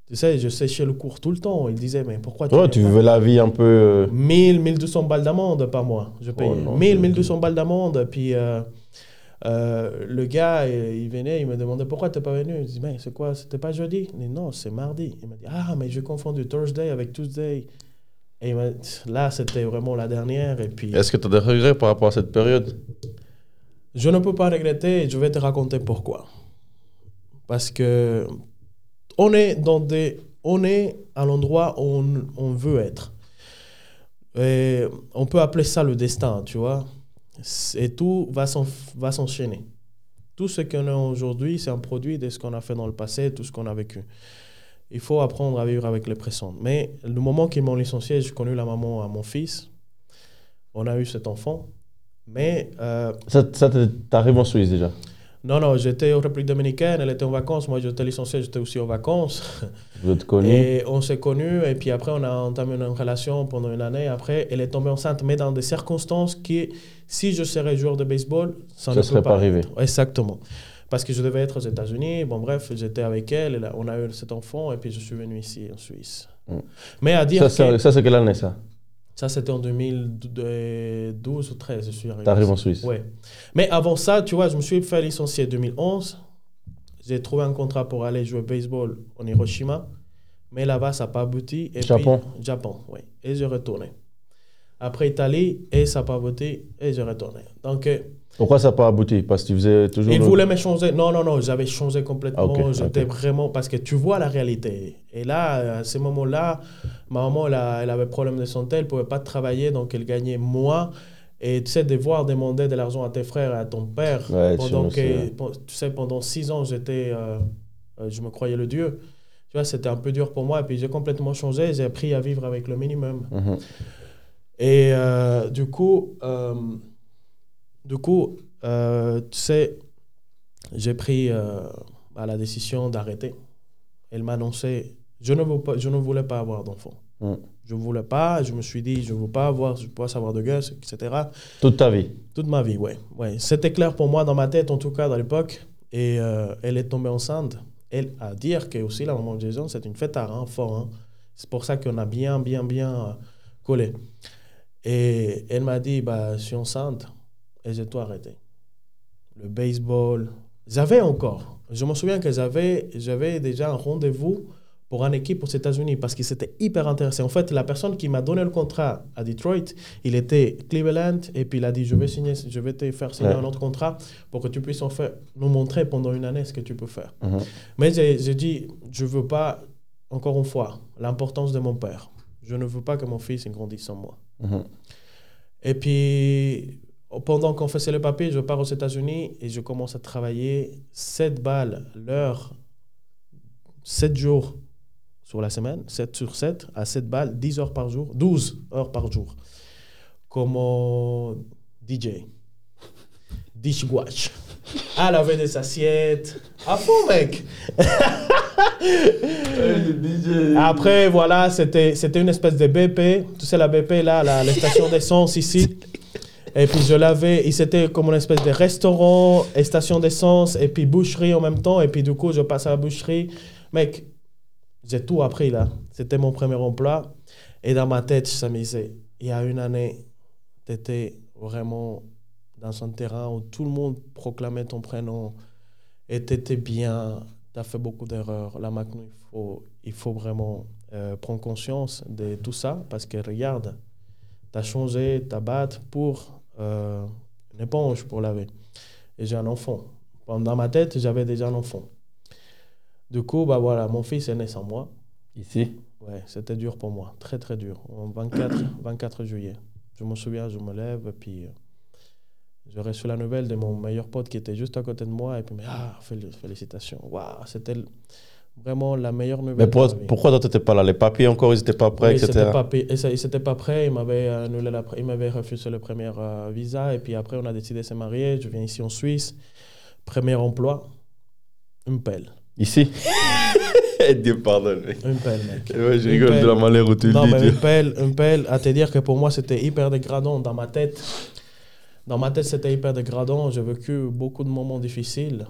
Tu sais, je séchais le cours tout le temps. Ils disaient, mais pourquoi
tu. tu veux la vie un peu.
1000, euh, 1200 balles d'amende par mois. Je paye oh, 1000, 1200 balles d'amende. Puis. Euh, euh, le gars, il venait, il me demandait pourquoi tu n'es pas venu? Je dis, mais c'est quoi C'était pas jeudi? Non, c'est mardi. Il m'a dit, ah, mais j'ai confondu Thursday avec Tuesday. Et là, c'était vraiment la dernière. Et puis.
Est-ce que tu as des regrets par rapport à cette période?
Je ne peux pas regretter je vais te raconter pourquoi. Parce que on est, dans des, on est à l'endroit où on, on veut être. Et on peut appeler ça le destin, tu vois. Et tout va s'enchaîner. Tout ce qu'on a aujourd'hui, c'est un produit de ce qu'on a fait dans le passé, tout ce qu'on a vécu. il faut apprendre à vivre avec les pressions. Mais le moment qu'ils m'ont licencié, j'ai connu la maman à mon fils. On a eu cet enfant. Mais. Euh,
ça, ça t'arrives en Suisse déjà?
Non, non, j'étais au République dominicaine, elle était en vacances. Moi, j'étais licencié, j'étais aussi en vacances.
Vous êtes connus
Et on s'est connus, et puis après, on a entamé une relation pendant une année. Après, elle est tombée enceinte, mais dans des circonstances qui, si je serais joueur de baseball,
ça, ne serait pas arrivé.
Exactement parce que je devais être aux États-Unis. Bon, bref, j'étais avec elle, on a eu cet enfant, et puis je suis venu ici, en Suisse. Mm. Mais à dire.
Ça, ça c'est quelle année, ça?
Ça, c'était en 2012 ou 13, je suis arrivé.
T'arrives en Suisse
Oui. Mais avant ça, tu vois, je me suis fait licencier en 2011. J'ai trouvé un contrat pour aller jouer au baseball en Hiroshima. Mais là-bas, ça n'a pas abouti.
Et Japon
Japon, oui. Et j'ai retourné. Après Italie, et ça n'a pas abouti, et j'ai retourné. Donc, euh,
pourquoi ça n'a pas abouti? Parce que tu faisais toujours.
Il voulait me changer. Non, non, non, j'avais changé complètement. J'étais vraiment. Parce que tu vois la réalité. Et là, à ce moment-là, ma maman, elle, elle avait problème de santé, elle ne pouvait pas travailler, donc elle gagnait moins. Et tu sais, devoir demander de l'argent à tes frères et à ton père, pendant que, tu sais, pendant six ans, j'étais, euh, euh, je me croyais le Dieu. Tu vois, c'était un peu dur pour moi. Et puis j'ai complètement changé. J'ai appris à vivre avec le minimum. Mhm. Et euh, du coup, du coup, euh, tu sais, j'ai pris euh, bah, la décision d'arrêter. Elle m'a annoncé, je ne, veux pas, je ne voulais pas avoir d'enfant. Mm. Je ne voulais pas, je me suis dit, je ne veux pas avoir, je pas savoir de gosse, etc.
Toute ta vie
Toute ma vie, oui. Ouais. C'était clair pour moi dans ma tête, en tout cas, dans l'époque. Et euh, elle est tombée enceinte. Elle a dire que aussi la maman de Jason, c'est une fête à renfort. Hein. C'est pour ça qu'on a bien, bien, bien collé. Et elle m'a dit, bah, je suis enceinte et j'ai tout arrêté. Le baseball, j'avais encore. Je me souviens que j'avais, j'avais déjà un rendez-vous pour une équipe aux États-Unis parce que c'était hyper intéressant. En fait, la personne qui m'a donné le contrat à Detroit, il était Cleveland et puis il a dit je vais signer, je vais te faire signer un autre contrat pour que tu puisses en nous montrer pendant une année ce que tu peux faire. Mhm. Mais j'ai dit je veux pas encore une fois l'importance de mon père. Je ne veux pas que mon fils grandisse sans moi. Et puis pendant qu'on faisait le papier, je pars aux États-Unis et je commence à travailler 7 balles l'heure, 7 jours sur la semaine, 7 sur 7, à 7 balles, 10 heures par jour, 12 heures par jour, comme DJ, dishwash, à laver des assiettes, à fond, mec. Après, voilà, c'était une espèce de BP. Tu sais, la BP, là, la, station d'essence ici. Et puis je l'avais, c'était comme une espèce de restaurant, et station d'essence, et puis boucherie en même temps. Et puis du coup, je passe à la boucherie. Mec, j'ai tout appris là. C'était mon premier emploi. Et dans ma tête, je me disais, il y a une année, tu étais vraiment dans un terrain où tout le monde proclamait ton prénom et tu étais bien, tu as fait beaucoup d'erreurs. Là maintenant, il faut, il faut vraiment euh, prendre conscience de tout ça parce que regarde, tu as changé ta batte pour euh, une éponge pour laver. Et j'ai un enfant. Dans ma tête, j'avais déjà un enfant. Du coup, bah voilà, mon fils est né sans moi.
Ici?
Ouais, c'était dur pour moi, très très dur. En 24, 24 juillet. Je me souviens, je me lève, et puis euh, j'ai reçu la nouvelle de mon meilleur pote qui était juste à côté de moi, et puis, mais, ah, félicitations. Waouh, c'était vraiment la meilleure nouvelle.
Mais pourquoi toi, tu n'étais pas là? Les papiers encore, ils n'étaient pas prêts,
etc. Pas, ils n'étaient pas prêts. Ils m'avaient, annulé la, ils m'avaient refusé le premier euh, visa. Et puis après, on a décidé de se marier. Je viens ici en Suisse. Premier emploi, une pelle.
Ici? Dieu pardonne.
Une pelle, mec.
Ouais, je rigole de la manière où tu
non,
le dis.
Mais une pelle, une pelle, à te dire que pour moi, c'était hyper dégradant dans ma tête. Dans ma tête, c'était hyper dégradant. J'ai vécu beaucoup de moments difficiles.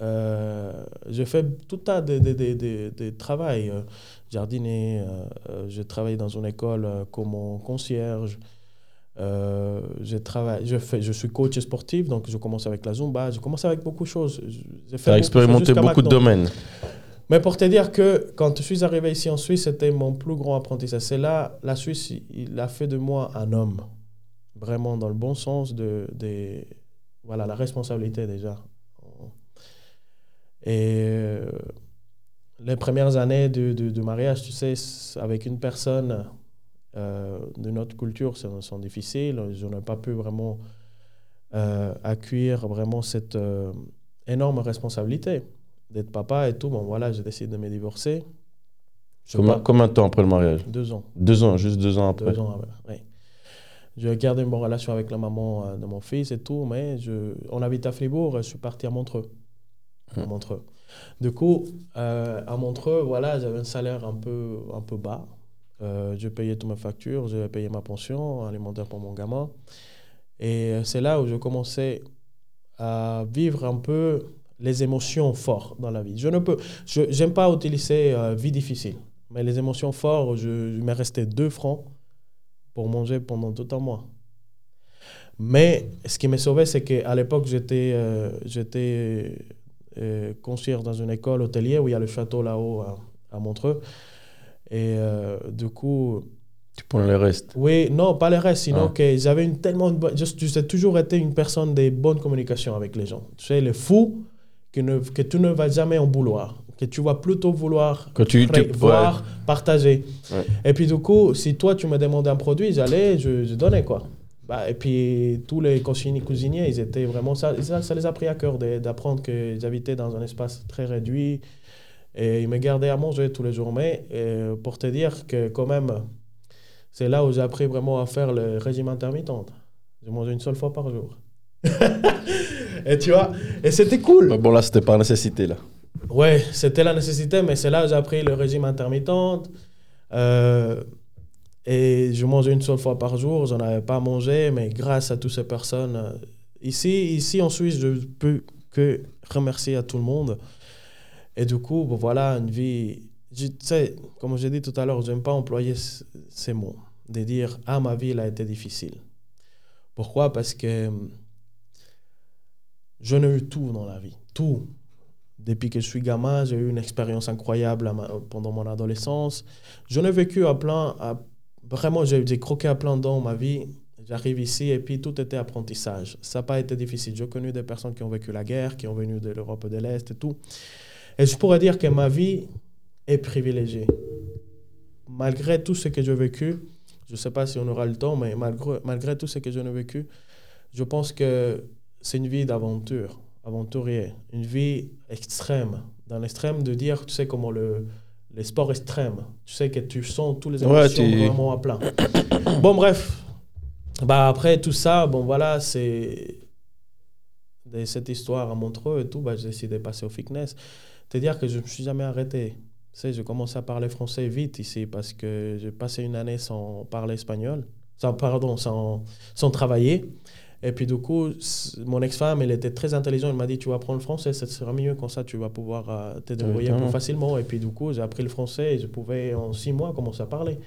Euh, j'ai fait tout un de, de, de, de, travail. Euh, jardinier, euh, je travaille dans une école comme concierge. je, travaille, je, fais, je suis coach sportif, donc je commence avec la Zumba, je commence avec beaucoup de choses.
Tu as expérimenté beaucoup de domaines.
Mais pour te dire que quand je suis arrivé ici en Suisse, c'était mon plus grand apprentissage. C'est là, la Suisse, il a fait de moi un homme. Vraiment dans le bon sens de, de voilà, la responsabilité déjà. Et euh, les premières années de, mariage, tu sais, avec une personne euh, de notre culture, sont, sont difficiles. Je n'ai pas pu vraiment euh, accueillir vraiment cette euh, énorme responsabilité d'être papa et tout. Bon, voilà, j'ai décidé de me divorcer.
Combien, combien, de temps après le mariage?
Deux ans.
Deux ans, juste deux ans après.
Deux ans après, oui. Je gardé une bonne relation avec la maman euh, de mon fils et tout, mais je, on habite à Fribourg, je suis parti à Montreux. À hum. Montreux. Du coup, euh, à Montreux, voilà, j'avais un salaire un peu, un peu bas. Euh, je payais toutes mes factures, je payais ma pension alimentaire pour mon gamin. Et c'est là où je commençais à vivre un peu les émotions fortes dans la vie. Je ne peux, je n'aime pas utiliser vie difficile, mais les émotions fortes, je, je m'est resté deux francs pour manger pendant tout un mois. Mais ce qui m'a sauvé, c'est qu'à l'époque, j'étais euh, j'étais euh, dans une école hôtelière où il y a le château là-haut à, Montreux. Et euh, du coup.
Tu prends les restes
Oui, non, pas les restes, sinon ah. que j'avais une tellement. J'ai toujours été une personne de bonne communication avec les gens. Tu sais, le fou que, ne, que tu ne vas jamais en bouloir que tu vas plutôt vouloir
que tu,
voir, partager. Et puis du coup, si toi tu me demandais un produit, j'allais, je, je, donnais quoi. Bah, et puis tous les cuisiniers, ils étaient vraiment ça, ça, les a pris à cœur d'apprendre qu'ils habitaient dans un espace très réduit et ils me gardaient à manger tous les jours. Mais pour te dire que quand même, c'est là où j'ai appris vraiment à faire le régime intermittent. Je mangeais une seule fois par jour. et tu vois, et c'était cool.
bon là, c'était par nécessité là.
Ouais, c'était la nécessité, mais c'est là que j'ai appris le régime intermittent. Euh, et je mangeais une seule fois par jour, j'en avais pas mangé, mais grâce à toutes ces personnes. Euh, ici, ici en Suisse, je peux que remercier à tout le monde. Et du coup, voilà, une vie. Tu sais, comme j'ai dit tout à l'heure, je n'aime pas employer ces mots, de dire Ah, ma vie, elle a été difficile. Pourquoi? Parce que je n'ai eu tout dans la vie. Tout. Depuis que je suis gamin, j'ai eu une expérience incroyable pendant mon adolescence. J'en ai vécu à plein, vraiment, j'ai croqué à plein dans ma vie. J'arrive ici et puis tout était apprentissage. Ça n'a pas été difficile. J'ai connu des personnes qui ont vécu la guerre, qui ont venu de l'Europe de l'Est et tout. Et je pourrais dire que ma vie est privilégiée. Malgré tout ce que j'ai vécu, je ne sais pas si on aura le temps, mais malgré tout ce que j'ai vécu, je pense que c'est une vie d'aventure aventurier, une vie extrême, dans l'extrême de dire, tu sais, comment le, les sports extrêmes, tu sais que tu sens tous les émotions vraiment à plein. bon, bref, bah, après tout ça, bon, voilà, c'est de cette histoire à Montreux et tout, bah, j'ai décidé de passer au fitness. C'est-à-dire que je ne me suis jamais arrêté. Tu sais, j'ai commencé à parler français vite ici parce que j'ai passé une année sans parler espagnol, sans, pardon, sans, sans travailler. Et puis, du coup, mon ex-femme, elle était très intelligente. Elle m'a dit Tu vas apprendre le français, ça sera mieux. Comme ça, tu vas pouvoir euh, te débrouiller plus facilement. Et puis, du coup, j'ai appris le français et je pouvais, en six mois, commencer à parler.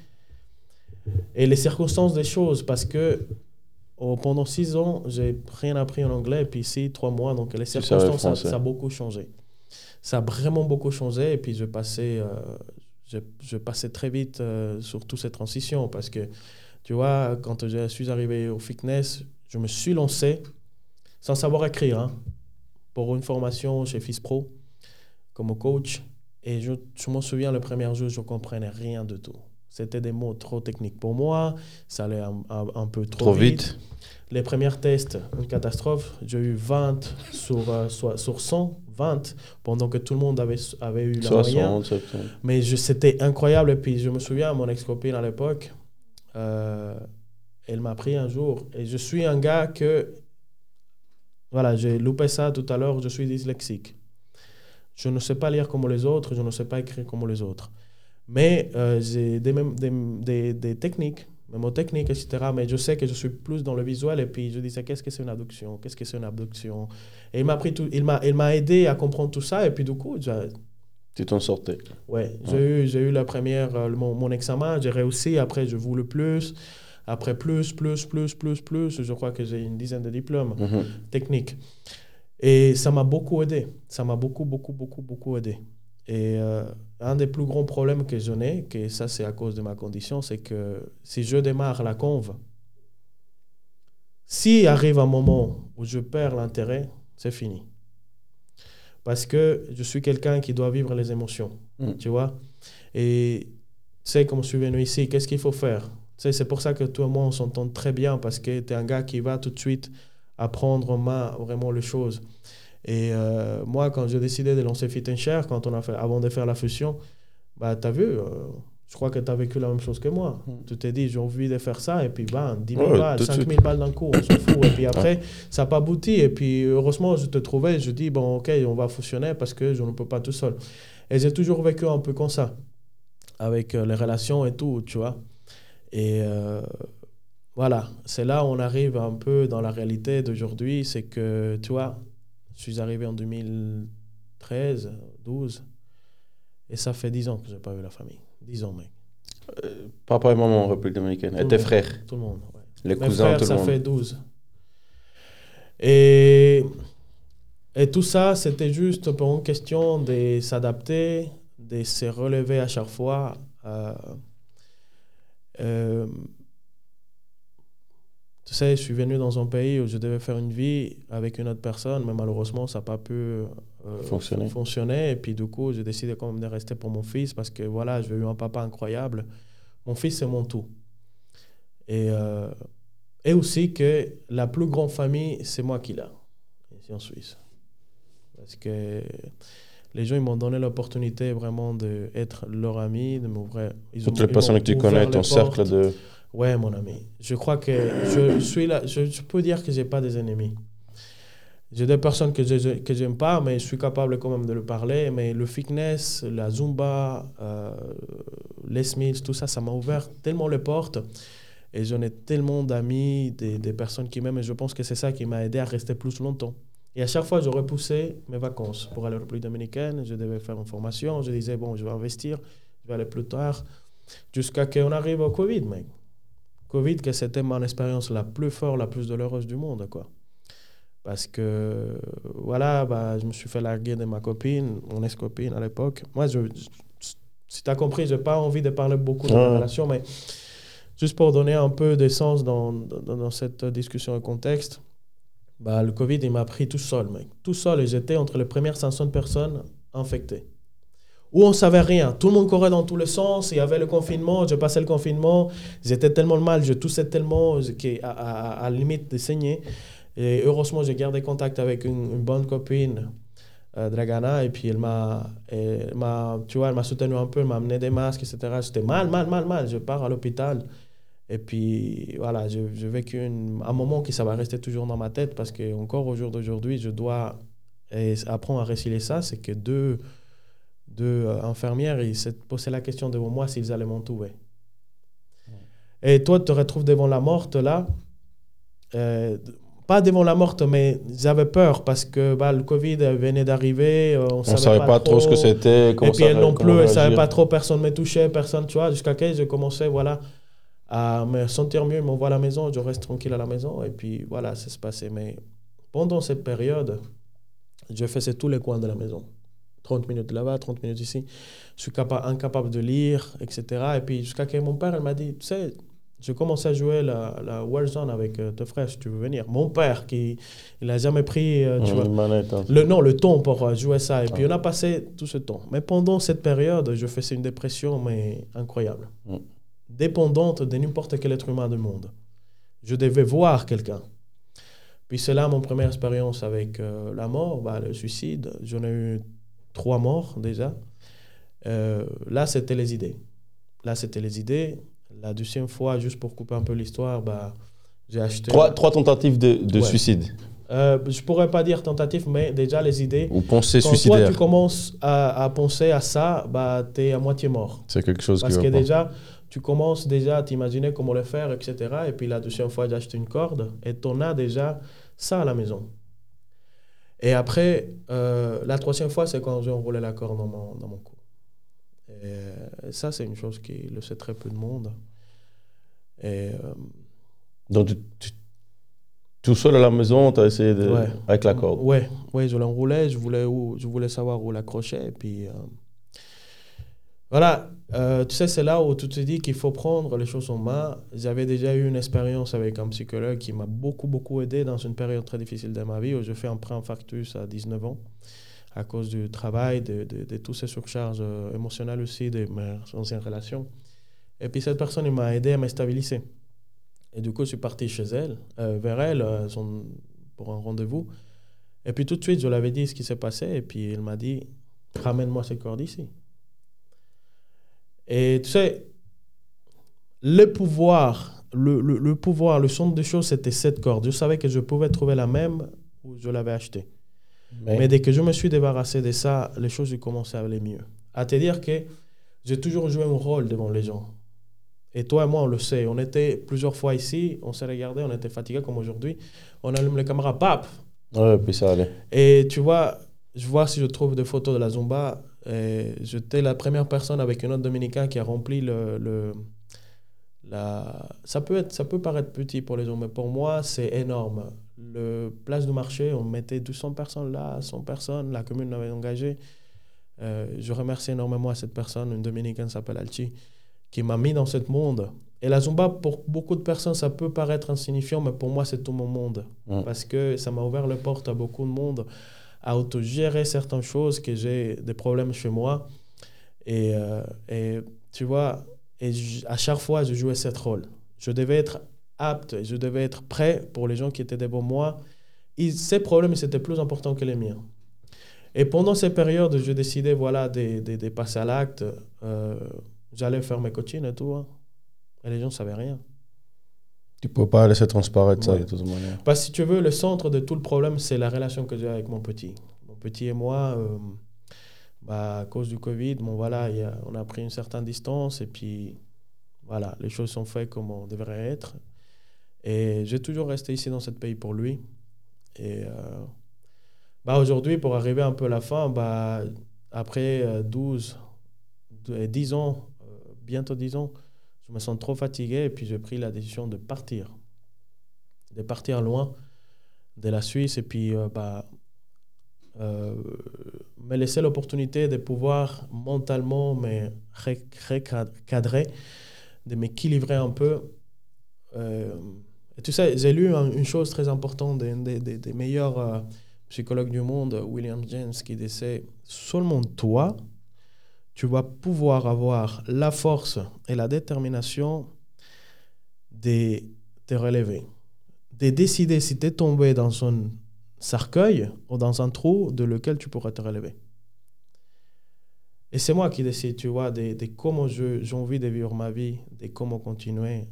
Et les circonstances des choses, parce que oh, pendant six ans, j'ai rien appris en anglais. Et puis, ici, trois mois. Donc, les circonstances, ça, a beaucoup changé. Ça a vraiment beaucoup changé. Et puis, je passais, euh, je, je, passais très vite euh, sur toutes ces transitions. Parce que, tu vois, quand je suis arrivé au fitness, je me suis lancé sans savoir écrire hein, pour une formation chez FISPRO comme coach. Et je, je m'en souviens, le premier jour, je ne comprenais rien de tout. C'était des mots trop techniques pour moi. Ça allait un, peu trop, vite. Les premiers tests, une catastrophe. J'ai eu 20 sur, euh, sur 100, 20, pendant que tout le monde avait, avait eu la 60, Mais c'était incroyable. Et puis, je me souviens, mon ex-copine à l'époque, euh, elle m'a pris un jour. Et je suis un gars que. Voilà, j'ai loupé ça tout à l'heure, je suis dyslexique. Je ne sais pas lire comme les autres, je ne sais pas écrire comme les autres. Mais euh, j'ai des, des, des, techniques, mémotechniques, etc. Mais je sais que je suis plus dans le visuel. Et puis je disais, qu'est-ce que c'est une abduction? Qu'est-ce que c'est une abduction? Et il m'a pris tout, il m'a, il m'a aidé à comprendre tout ça. Et puis du coup,
tu t'en sortais.
Ouais, j'ai eu, j'ai eu la première, euh, mon, mon examen, j'ai réussi. Après, je voulais plus. Après plus, plus, plus, plus, plus, je crois que j'ai une dizaine de diplômes mhm. techniques. Et ça m'a beaucoup aidé. Ça m'a beaucoup, beaucoup, beaucoup, beaucoup aidé. Et euh, un des plus grands problèmes que j'en ai, que ça c'est à cause de ma condition, c'est que si je démarre la conve, s'il arrive un moment où je perds l'intérêt, c'est fini. Parce que je suis quelqu'un qui doit vivre les émotions, mm. tu vois. Et sais, comme je suis venu ici, qu'est-ce qu'il faut faire? C'est pour ça que toi et moi, on s'entend très bien parce que tu es un gars qui va tout de suite apprendre en main vraiment les choses. Et euh, moi, quand j'ai décidé de lancer Fit Share, quand on a fait, avant de faire la fusion, bah, tu as vu, je crois que tu as vécu la même chose que moi. Mm. Tu t'es dit, j'ai envie de faire ça, et puis, ben, 10 000 balles, 5 000 balles d'un coup, on s'en fout. Et puis après, ça n'a pas abouti. Et puis, heureusement, je te trouvais, je dis, bon, ok, on va fonctionner parce que je ne peux pas tout seul. Et j'ai toujours vécu un peu comme ça, avec les relations et tout, tu vois. Et voilà, c'est là où on arrive un peu dans la réalité d'aujourd'hui, c'est que, tu vois, je suis arrivé en 2013, 12, et ça fait 10 ans que je n'ai pas vu la famille. 10 ans, mec.
Euh, papa et maman en République dominicaine. et tes frères
Tout le monde, ouais.
Les cousins, frères, tout le
ça fait 12. Et, et tout ça, c'était juste pour une question de s'adapter, de se relever à chaque fois. Euh, euh, tu sais, je suis venu dans un pays où je devais faire une vie avec une autre personne, mais malheureusement, ça n'a pas pu euh,
fonctionner.
fonctionner. Et puis, du coup, j'ai décidé quand même de rester pour mon fils parce que voilà, j'ai eu un papa incroyable. Mon fils, c'est mon tout. Et, euh, et aussi que la plus grande famille, c'est moi qui l'ai, ici en Suisse. Parce que les gens, ils m'ont donné l'opportunité vraiment d'être leur ami, de m'ouvrir.
Toutes les personnes que tu connais, ton cercle de
Ouais, mon ami. Je crois que je suis là. Je, peux dire que j'ai pas des ennemis. J'ai des personnes que je que j'aime pas, mais je suis capable quand même de le parler. Mais le fitness, la zumba, euh, les Smiths, tout ça, ça m'a ouvert tellement les portes. Et j'en ai tellement d'amis, des, des, personnes qui m'aiment. Et je pense que c'est ça qui m'a aidé à rester plus longtemps. Et à chaque fois, je repoussais mes vacances pour aller au République dominicaine. Je devais faire une formation. Je disais, bon, je vais investir, je vais aller plus tard. Jusqu'à qu'on arrive au Covid, mec. Covid, que c'était mon expérience la plus forte, la plus douloureuse du monde, quoi. Parce que, voilà, bah, je me suis fait larguer de ma copine, mon ex-copine à l'époque. Moi, je, si tu as compris, je n'ai pas envie de parler beaucoup de la relation, mais juste pour donner un peu de sens dans, dans, dans cette discussion et contexte, bah, le Covid, il m'a pris tout seul, mec. Tout seul, j'étais entre les premières 500 personnes infectées où on savait rien. Tout le monde courait dans tous les sens. Il y avait le confinement. Je passais le confinement. J'étais tellement mal, je toussais tellement qu'à à, à, limite de saigner. Et heureusement, j'ai gardé contact avec une, bonne copine, euh, Dragana, et puis elle m'a, tu vois, m'a soutenu un peu, m'a amené des masques, etc. J'étais mal, mal, mal, mal. Je pars à l'hôpital. Et puis, voilà, j'ai vécu un moment qui ça va rester toujours dans ma tête parce qu'encore au jour d'aujourd'hui, je dois apprendre à réciter ça. C'est que deux deux euh, infirmières, ils se posaient la question devant moi s'ils allaient m'entourer. Et toi, tu te retrouves devant la morte là. Euh, pas devant la morte, mais j'avais peur parce que bah, le Covid venait d'arriver. Euh, on ne savait, pas, trop
ce que c'était.
Et puis elle non plus, elle ne savait pas trop, personne ne me touchait, personne, tu vois. Jusqu'à que j'ai commencé voilà, à me sentir mieux, m'envoie à la maison, je reste tranquille à la maison. Et puis voilà, ça se passait. Mais pendant cette période, je faisais tous les coins de la maison. 30 minutes là-bas, 30 minutes ici. Je suis incapable de lire, etc. Et puis jusqu'à que mon père, il m'a dit, tu sais, j'ai commencé à jouer la, la Warzone avec euh, tes frères, si tu veux venir. Mon père, qui il n'a jamais pris euh, tu mmh, vois, hein. le, non, le temps pour euh, jouer ça. Et puis on a passé tout ce temps. Mais pendant cette période, je faisais une dépression, mais incroyable. Mmh. Dépendante de n'importe quel être humain du monde. Je devais voir quelqu'un. Puis c'est là mon première expérience avec la mort, bah, le suicide. J'en ai eu trois morts déjà. Euh, là, c'était les idées. Là, c'était les idées. La deuxième fois, juste pour couper un peu l'histoire, bah, j'ai acheté.
Trois, trois tentatives de, de suicide.
Euh, je pourrais pas dire tentative, mais déjà les idées.
Ou
Quand
suicidaire.
Quand tu commences à, à, penser à ça, bah, tu es à moitié mort.
C'est quelque chose
Parce
qui
que déjà, tu commences déjà à t'imaginer comment le faire, etc. Et puis la deuxième fois, j'ai acheté une corde et tu en as déjà ça à la maison. Et après, euh, la troisième fois, c'est quand j'ai enroulé la corde dans mon, dans mon cou. Et, euh, ça, c'est une chose qui le sait très peu de monde. Et, euh,
Donc, tout seul à la maison, tu as essayé de, avec la corde?
Oui, ouais, je l'enroulais, je voulais, où, je voulais savoir où l'accrocher. Et puis, voilà, euh, tu sais, c'est là où tu te dis qu'il faut prendre les choses en main. J'avais déjà eu une expérience avec un psychologue qui m'a beaucoup, beaucoup aidé dans une période très difficile de ma vie où je fais un pré-infarctus à 19 ans à cause du travail, de, de, de toutes ces surcharges euh, émotionnelles aussi de mes anciennes relations. Et puis cette personne m'a aidé à me stabiliser. Et du coup, je suis parti chez elle, euh, vers elle, pour un rendez-vous. Et puis tout de suite, je lui avais dit ce qui s'est passé. Et puis elle m'a dit, ramène-moi ces cordes ici. Et tu sais, le pouvoir, le, le, pouvoir, le centre des choses, c'était cette corde. Je savais que je pouvais trouver la même où je l'avais achetée. Mais... dès que je me suis débarrassé de ça, les choses ont commencé à aller mieux. À te dire que j'ai toujours joué un rôle devant les gens. Et toi et moi, on le sait. On était plusieurs fois ici, on s'est regardé, on était fatigué comme aujourd'hui. On allume les caméras, pap
Ouais, puis ça allait.
Et tu vois, je vois si je trouve des photos de la Zumba. J'étais la première personne avec un autre Dominicain qui a rempli le, le la... ça, peut être, ça peut paraître petit pour les gens, mais pour moi, c'est énorme. Le place du marché, on mettait 200 personnes là, 100 personnes, la commune avait engagé. Euh, je remercie énormément cette personne, une Dominicaine s'appelle Alchi, qui m'a mis dans ce monde. Et la Zumba, pour beaucoup de personnes, ça peut paraître insignifiant, mais pour moi, c'est tout mon monde. Parce que ça m'a ouvert les portes à beaucoup de monde, à autogérer certaines choses, que j'ai des problèmes chez moi. Et, euh, et tu vois, et à chaque fois, je jouais ce rôle. Je devais être apte, je devais être prêt pour les gens qui étaient devant moi. Ces problèmes, c'était plus important que les miens. Et pendant ces périodes, je décidais voilà, de, de, passer à l'acte. Euh, j'allais faire mes coachings et tout. Hein. Et les gens ne savaient rien.
Tu ne peux pas laisser transparaître ça de toute manière.
Parce que si tu veux, le centre de tout le problème, c'est la relation que j'ai avec mon petit. Mon petit et moi, euh, bah, à cause du Covid, bon, voilà, y a, on a pris une certaine distance et puis voilà, les choses sont faites comme on devrait être. Et j'ai toujours resté ici dans ce pays pour lui. Et euh, bah, aujourd'hui, pour arriver un peu à la fin, bah, après 12, euh, 10 ans, bientôt 10 ans, je me sens trop fatigué et puis j'ai pris la décision de partir. De partir loin de la Suisse et puis bah, me laisser l'opportunité de pouvoir mentalement me recadrer, de m'équilibrer un peu. Euh, et tu sais, j'ai lu une chose très importante des, des, des meilleurs euh, psychologues du monde, William James, qui disait Seulement toi, tu vas pouvoir avoir la force et la détermination de te relever, de décider si tu es tombé dans un cercueil ou dans un trou de lequel tu pourrais te relever. Et c'est moi qui décide, tu vois, de, de comment j'ai envie de vivre ma vie, de comment continuer.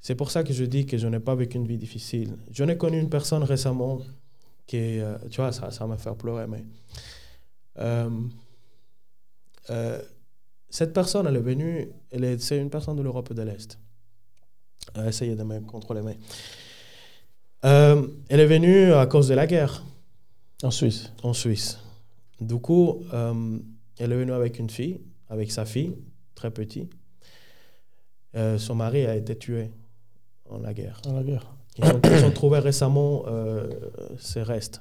C'est pour ça que je dis que je n'ai pas vécu une vie difficile. Je n'ai connu une personne récemment qui, euh, tu vois, ça, ça m'a fait pleurer, mais euh, euh, cette personne, elle est venue, elle est, c'est une personne de l'Europe de l'Est. essayez de me contrôler, mais elle est venue à cause de la guerre.
En Suisse.
En Suisse. Du coup, elle est venue avec une fille, avec sa fille, très petit. Euh, son mari a été tué en la guerre.
En la guerre.
Ils ont, trouvé récemment euh, ses restes.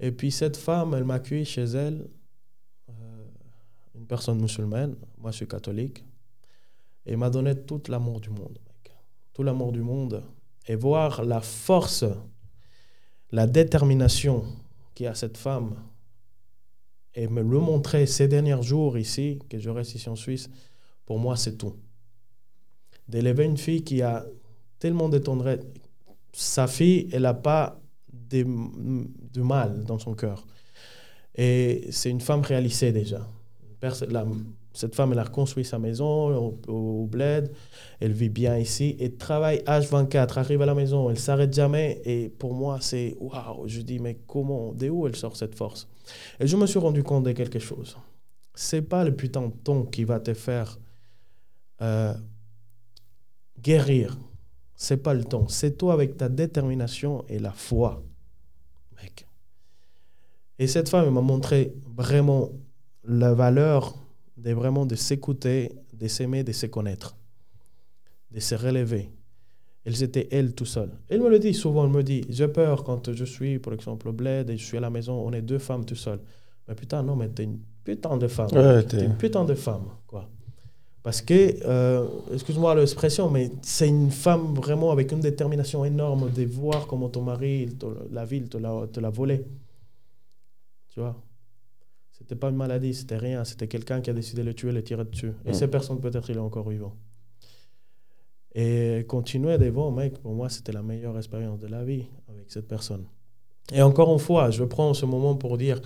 Et puis cette femme, elle m'a accueilli chez elle, euh, une personne musulmane, moi je suis catholique, et m'a donné tout l'amour du monde, tout l'amour du monde. Et voir la force, la détermination qu'il y a cette femme et me le montrer ces derniers jours ici, que je reste ici en Suisse, pour moi, c'est tout. D'élever une fille qui a tellement de. Sa fille, elle n'a pas de, mal dans son cœur. Et c'est une femme réalisée déjà. Cette femme, elle a reconstruit sa maison au, bled. Elle vit bien ici et travaille H24, arrive à la maison, elle s'arrête jamais. Et pour moi, c'est waouh. Je dis, mais comment, d'où elle sort cette force? Et je me suis rendu compte de quelque chose. C'est pas le putain de ton qui va te faire euh, guérir. C'est pas le temps. C'est toi avec ta détermination et la foi, mec. Et cette femme m'a montré vraiment la valeur de vraiment de s'écouter, de s'aimer, de se connaître, de se relever. Elles étaient elles tout seules. Elle me le dit souvent, elle me dit, j'ai peur quand je suis, par exemple, au bled et je suis à la maison, on est deux femmes tout seules. Mais putain, non, mais t'es une putain de femme. t'es une putain de femme, quoi. Parce que, euh, excuse-moi l'expression, mais c'est une femme vraiment avec une détermination énorme de voir comment ton mari, la ville, te l'a, te l'a volé. Tu vois? C'était pas une maladie, c'était rien. C'était quelqu'un qui a décidé de le tuer, le tirer dessus. Et mm. ces personnes, peut-être, il est encore vivant. Et continuer devant, mec, pour moi, c'était la meilleure expérience de la vie avec cette personne. Et encore une fois, je prends ce moment pour dire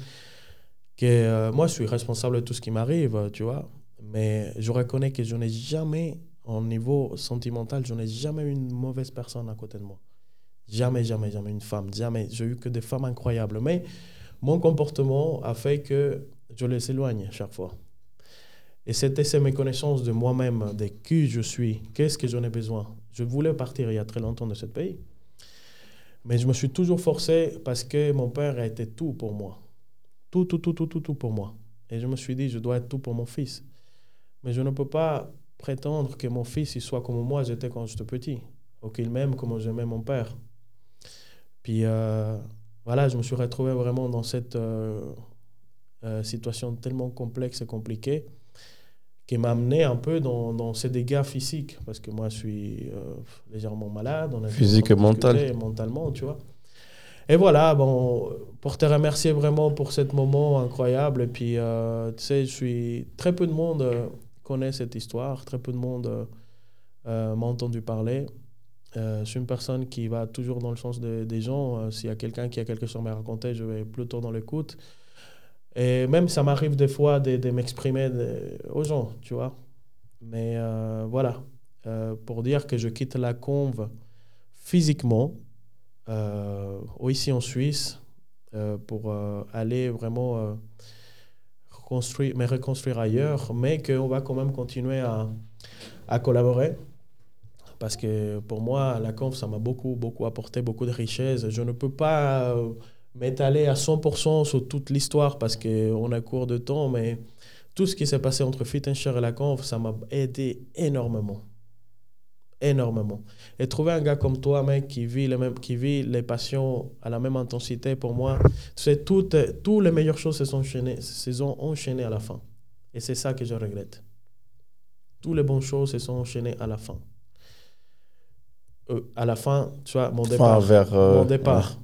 que euh, moi, je suis responsable de tout ce qui m'arrive, tu vois. Mais je reconnais que je n'ai jamais, au niveau sentimental, je n'ai jamais eu une mauvaise personne à côté de moi. Jamais, jamais, jamais une femme. Jamais. J'ai eu que des femmes incroyables. Mais mon comportement a fait que je les éloigne chaque fois. Et c'était ces méconnaissances de moi-même, de qui je suis, qu'est-ce que j'en ai besoin. Je voulais partir il y a très longtemps de ce pays. Mais je me suis toujours forcé parce que mon père a été tout pour moi. Tout, tout, tout, tout, tout, tout pour moi. Et je me suis dit, je dois être tout pour mon fils. Mais je ne peux pas prétendre que mon fils il soit comme moi j'étais quand j'étais petit, ou qu'il m'aime comme j'aimais mon père. Puis euh, voilà, je me suis retrouvé vraiment dans cette euh, euh, situation tellement complexe et compliquée qui m'a amené un peu dans, dans, ces dégâts physiques, parce que moi je suis légèrement malade.
On Physique et mental.
mentalement, tu vois. Et voilà, bon, pour te remercier vraiment pour ce moment incroyable. Et puis, tu sais, je suis. Très peu de monde connaît cette histoire, très peu de monde m'a entendu parler. Euh, je suis une personne qui va toujours dans le sens des gens. Euh, s'il y a quelqu'un qui a quelque chose à me raconter, je vais plutôt dans l'écoute. Et même ça m'arrive des fois de, m'exprimer aux gens, tu vois. Mais euh, voilà, pour dire que je quitte la conve physiquement, ici en Suisse, pour aller vraiment reconstruire, me reconstruire ailleurs, mais qu'on va quand même continuer à collaborer parce que pour moi, la conf, ça m'a beaucoup, beaucoup apporté, beaucoup de richesses. Je ne peux pas euh, m'étaler à 100% sur toute l'histoire parce qu'on a court de temps, mais tout ce qui s'est passé entre Fittenshire et la conf, ça m'a aidé énormément. Énormément. Et trouver un gars comme toi, mec, qui vit les, mêmes, qui vit les passions à la même intensité, pour moi, toutes, toutes les meilleures choses se sont enchaînées, se sont enchaînées à la fin. Et c'est ça que je regrette. Toutes les bonnes choses se sont enchaînées à la fin. Euh, à la fin, tu vois, mon départ.
vers,
mon euh, départ.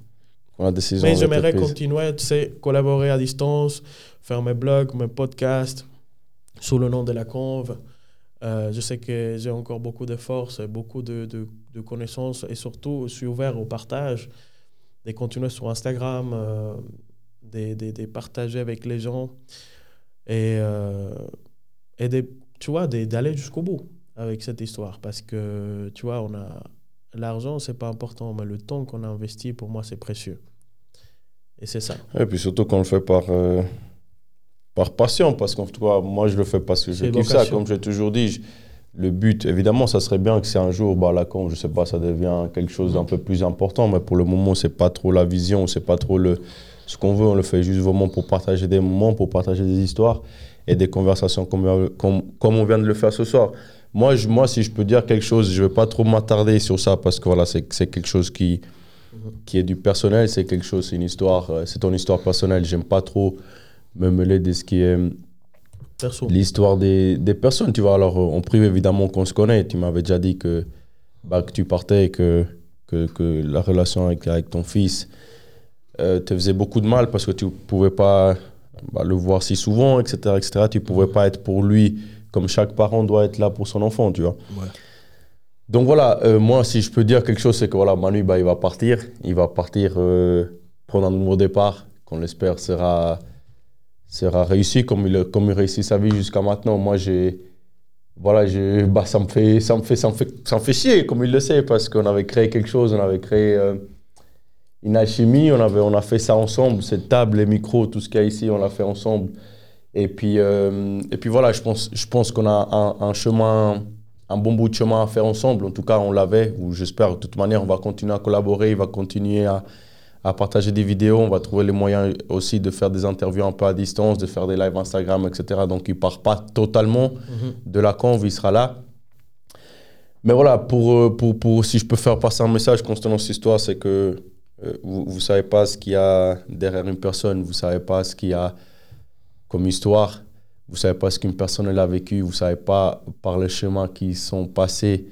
Mais j'aimerais continuer, tu sais, collaborer à distance, faire mes blogs, mes podcasts sous le nom de la Conve. Euh, je sais que j'ai encore beaucoup de force, beaucoup de, de, de, connaissances et surtout, je suis ouvert au partage, de continuer sur Instagram, de, de, partager avec les gens et, et de, tu vois, d'aller jusqu'au bout avec cette histoire parce que, tu vois, on a l'argent, c'est pas important, mais le temps qu'on a investi, pour moi, c'est précieux. Et c'est ça.
Et puis surtout qu'on le fait par, euh, par passion, parce qu'en tout cas, moi, je le fais parce que je kiffe ça. Comme j'ai toujours dit, le but, évidemment, ça serait bien que c'est un jour, bah, là, quand, je sais pas, ça devient quelque chose d'un peu plus important, mais pour le moment, c'est pas trop la vision, c'est pas trop le, ce qu'on veut. On le fait juste vraiment pour partager des moments, pour partager des histoires et des conversations comme, comme, comme on vient de le faire ce soir. Moi, je, moi, si je peux dire quelque chose, je ne vais pas trop m'attarder sur ça parce que voilà, c'est quelque chose qui, qui est du personnel, c'est quelque chose, c'est une histoire, euh, c'est ton histoire personnelle. J'aime pas trop me mêler de ce qui est l'histoire des, des, personnes. Tu vois, alors en privé, évidemment qu'on se connaît. Tu m'avais déjà dit que, bah, que tu partais et que, que, que, la relation avec, avec ton fils euh, te faisait beaucoup de mal parce que tu pouvais pas bah, le voir si souvent, etc., etc. Tu pouvais pas être pour lui comme chaque parent doit être là pour son enfant, tu vois. Donc voilà, euh, moi, si je peux dire quelque chose, c'est que voilà, Manu, bah, il va partir. Il va partir euh, prendre un nouveau départ, qu'on l'espère sera, sera réussi, comme il, comme il réussit sa vie jusqu'à maintenant. Moi, j'ai. Voilà, bah, ça, me fait, ça, me fait, ça, me fait, ça me fait chier, comme il le sait, parce qu'on avait créé quelque chose, on avait créé euh, une alchimie, on, avait, on a fait ça ensemble, cette table, les micros, tout ce qu'il y a ici, on l'a fait ensemble. Et puis, euh, et puis voilà, je pense, je pense qu'on a un, un, chemin, un bon bout de chemin à faire ensemble. En tout cas, on l'avait, ou j'espère de toute manière, on va continuer à collaborer, il va continuer à, à, partager des vidéos, on va trouver les moyens aussi de faire des interviews un peu à distance, de faire des lives Instagram, etc. Donc il ne part pas totalement mhm. de la conve, il sera là. Mais voilà, pour, euh, pour, pour, si je peux faire passer un message concernant cette histoire, c'est que euh, vous ne savez pas ce qu'il y a derrière une personne, vous ne savez pas ce qu'il y a comme histoire. Vous savez pas ce qu'une personne a vécu, vous savez pas par les chemins qui sont passés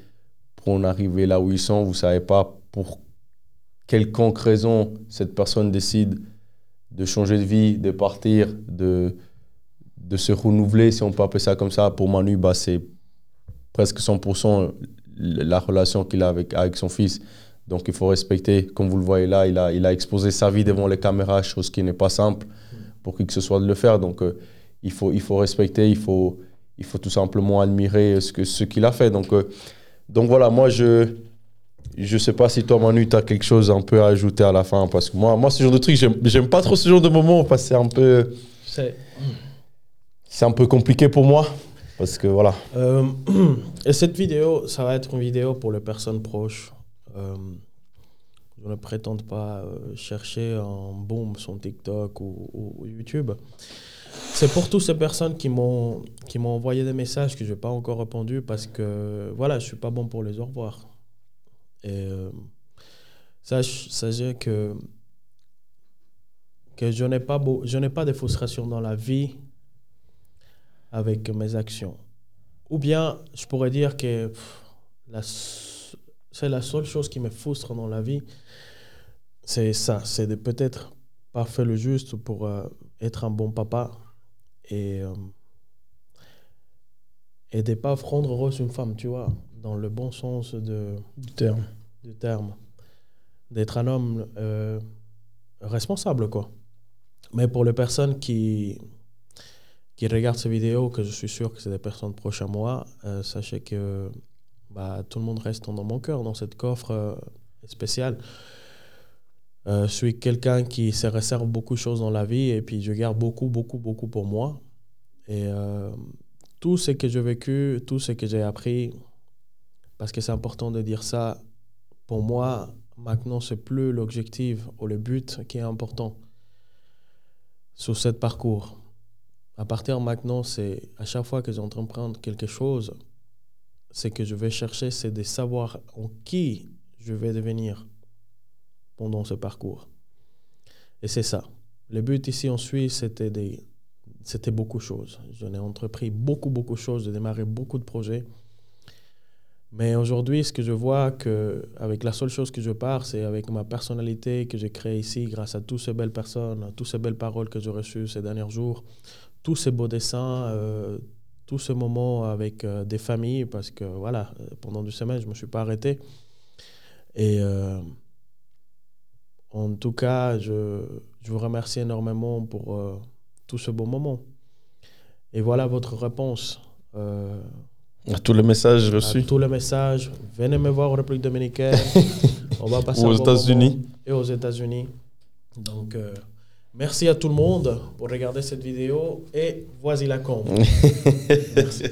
pour en arriver là où ils sont, vous savez pas pour quelconque raison cette personne décide de changer de vie, de partir, de, se renouveler, si on peut appeler ça comme ça. Pour Manu, bah, c'est presque 100% la relation qu'il a avec, son fils. Donc il faut respecter, comme vous le voyez là, il a exposé sa vie devant les caméras, chose qui n'est pas simple pour qui que ce soit de le faire. Donc, euh, il, faut, il faut respecter, il faut, il faut tout simplement admirer ce qu'il ce qu'il a fait. Donc, donc voilà, moi, je je sais pas si toi, Manu, tu as quelque chose un peu à ajouter à la fin. Parce que moi, moi ce genre de truc, j'aime pas trop ce genre de moment parce que c'est un peu. C'est un peu compliqué pour moi. Parce que voilà.
Euh, et cette vidéo, ça va être une vidéo pour les personnes proches. Euh, je ne prétends pas euh, chercher un boom sur TikTok ou, YouTube. C'est pour toutes ces personnes qui m'ont qui m'ont envoyé des messages que je n'ai pas encore répondu parce que voilà, je suis pas bon pour les au revoir. Et sachez que que je n'ai pas je n'ai pas de frustration dans la vie avec mes actions. Ou bien, je pourrais dire que c'est la seule chose qui me frustre dans la vie, c'est ça, c'est de peut-être pas faire le juste pour euh, être un bon papa et, euh, et de pas rendre heureuse une femme, tu vois, dans le bon sens de,
du terme.
Du terme. D'être un homme euh, responsable, quoi. Mais pour les personnes qui, qui regardent ces vidéos, que je suis sûr que c'est des personnes proches à moi, euh, sachez que bah, tout le monde reste dans mon cœur, dans cette coffre spéciale. Euh, je suis quelqu'un qui se réserve beaucoup de choses dans la vie et puis je garde beaucoup, beaucoup, beaucoup pour moi. Et tout ce que j'ai vécu, tout ce que j'ai appris, parce que c'est important de dire ça, pour moi, maintenant, c'est plus l'objectif ou le but qui est important sur ce parcours. À partir de maintenant, c'est à chaque fois que j'entreprends quelque chose, ce que je vais chercher, c'est de savoir en qui je vais devenir pendant ce parcours. Et c'est ça. Le but ici en Suisse, c'était des, c'était beaucoup de choses. J'en ai entrepris beaucoup, beaucoup de choses, j'ai démarré beaucoup de projets. Mais aujourd'hui, ce que je vois, que avec la seule chose que je pars, c'est avec ma personnalité que j'ai créée ici, grâce à toutes ces belles personnes, à toutes ces belles paroles que j'ai reçues ces derniers jours, tous ces beaux dessins, euh, tous ces moments avec euh, des familles, parce que voilà, euh, pendant deux semaines, je ne me suis pas arrêté. Et en tout cas, je, je, vous remercie énormément pour tout ce beau moment. Et voilà votre réponse.
à tous les messages reçus. À
tous les messages. Venez me voir en République dominicaine. On va passer
aux États-Unis.
Et aux États-Unis. Donc. Merci à tout le monde pour regarder cette vidéo et voici la con. Merci.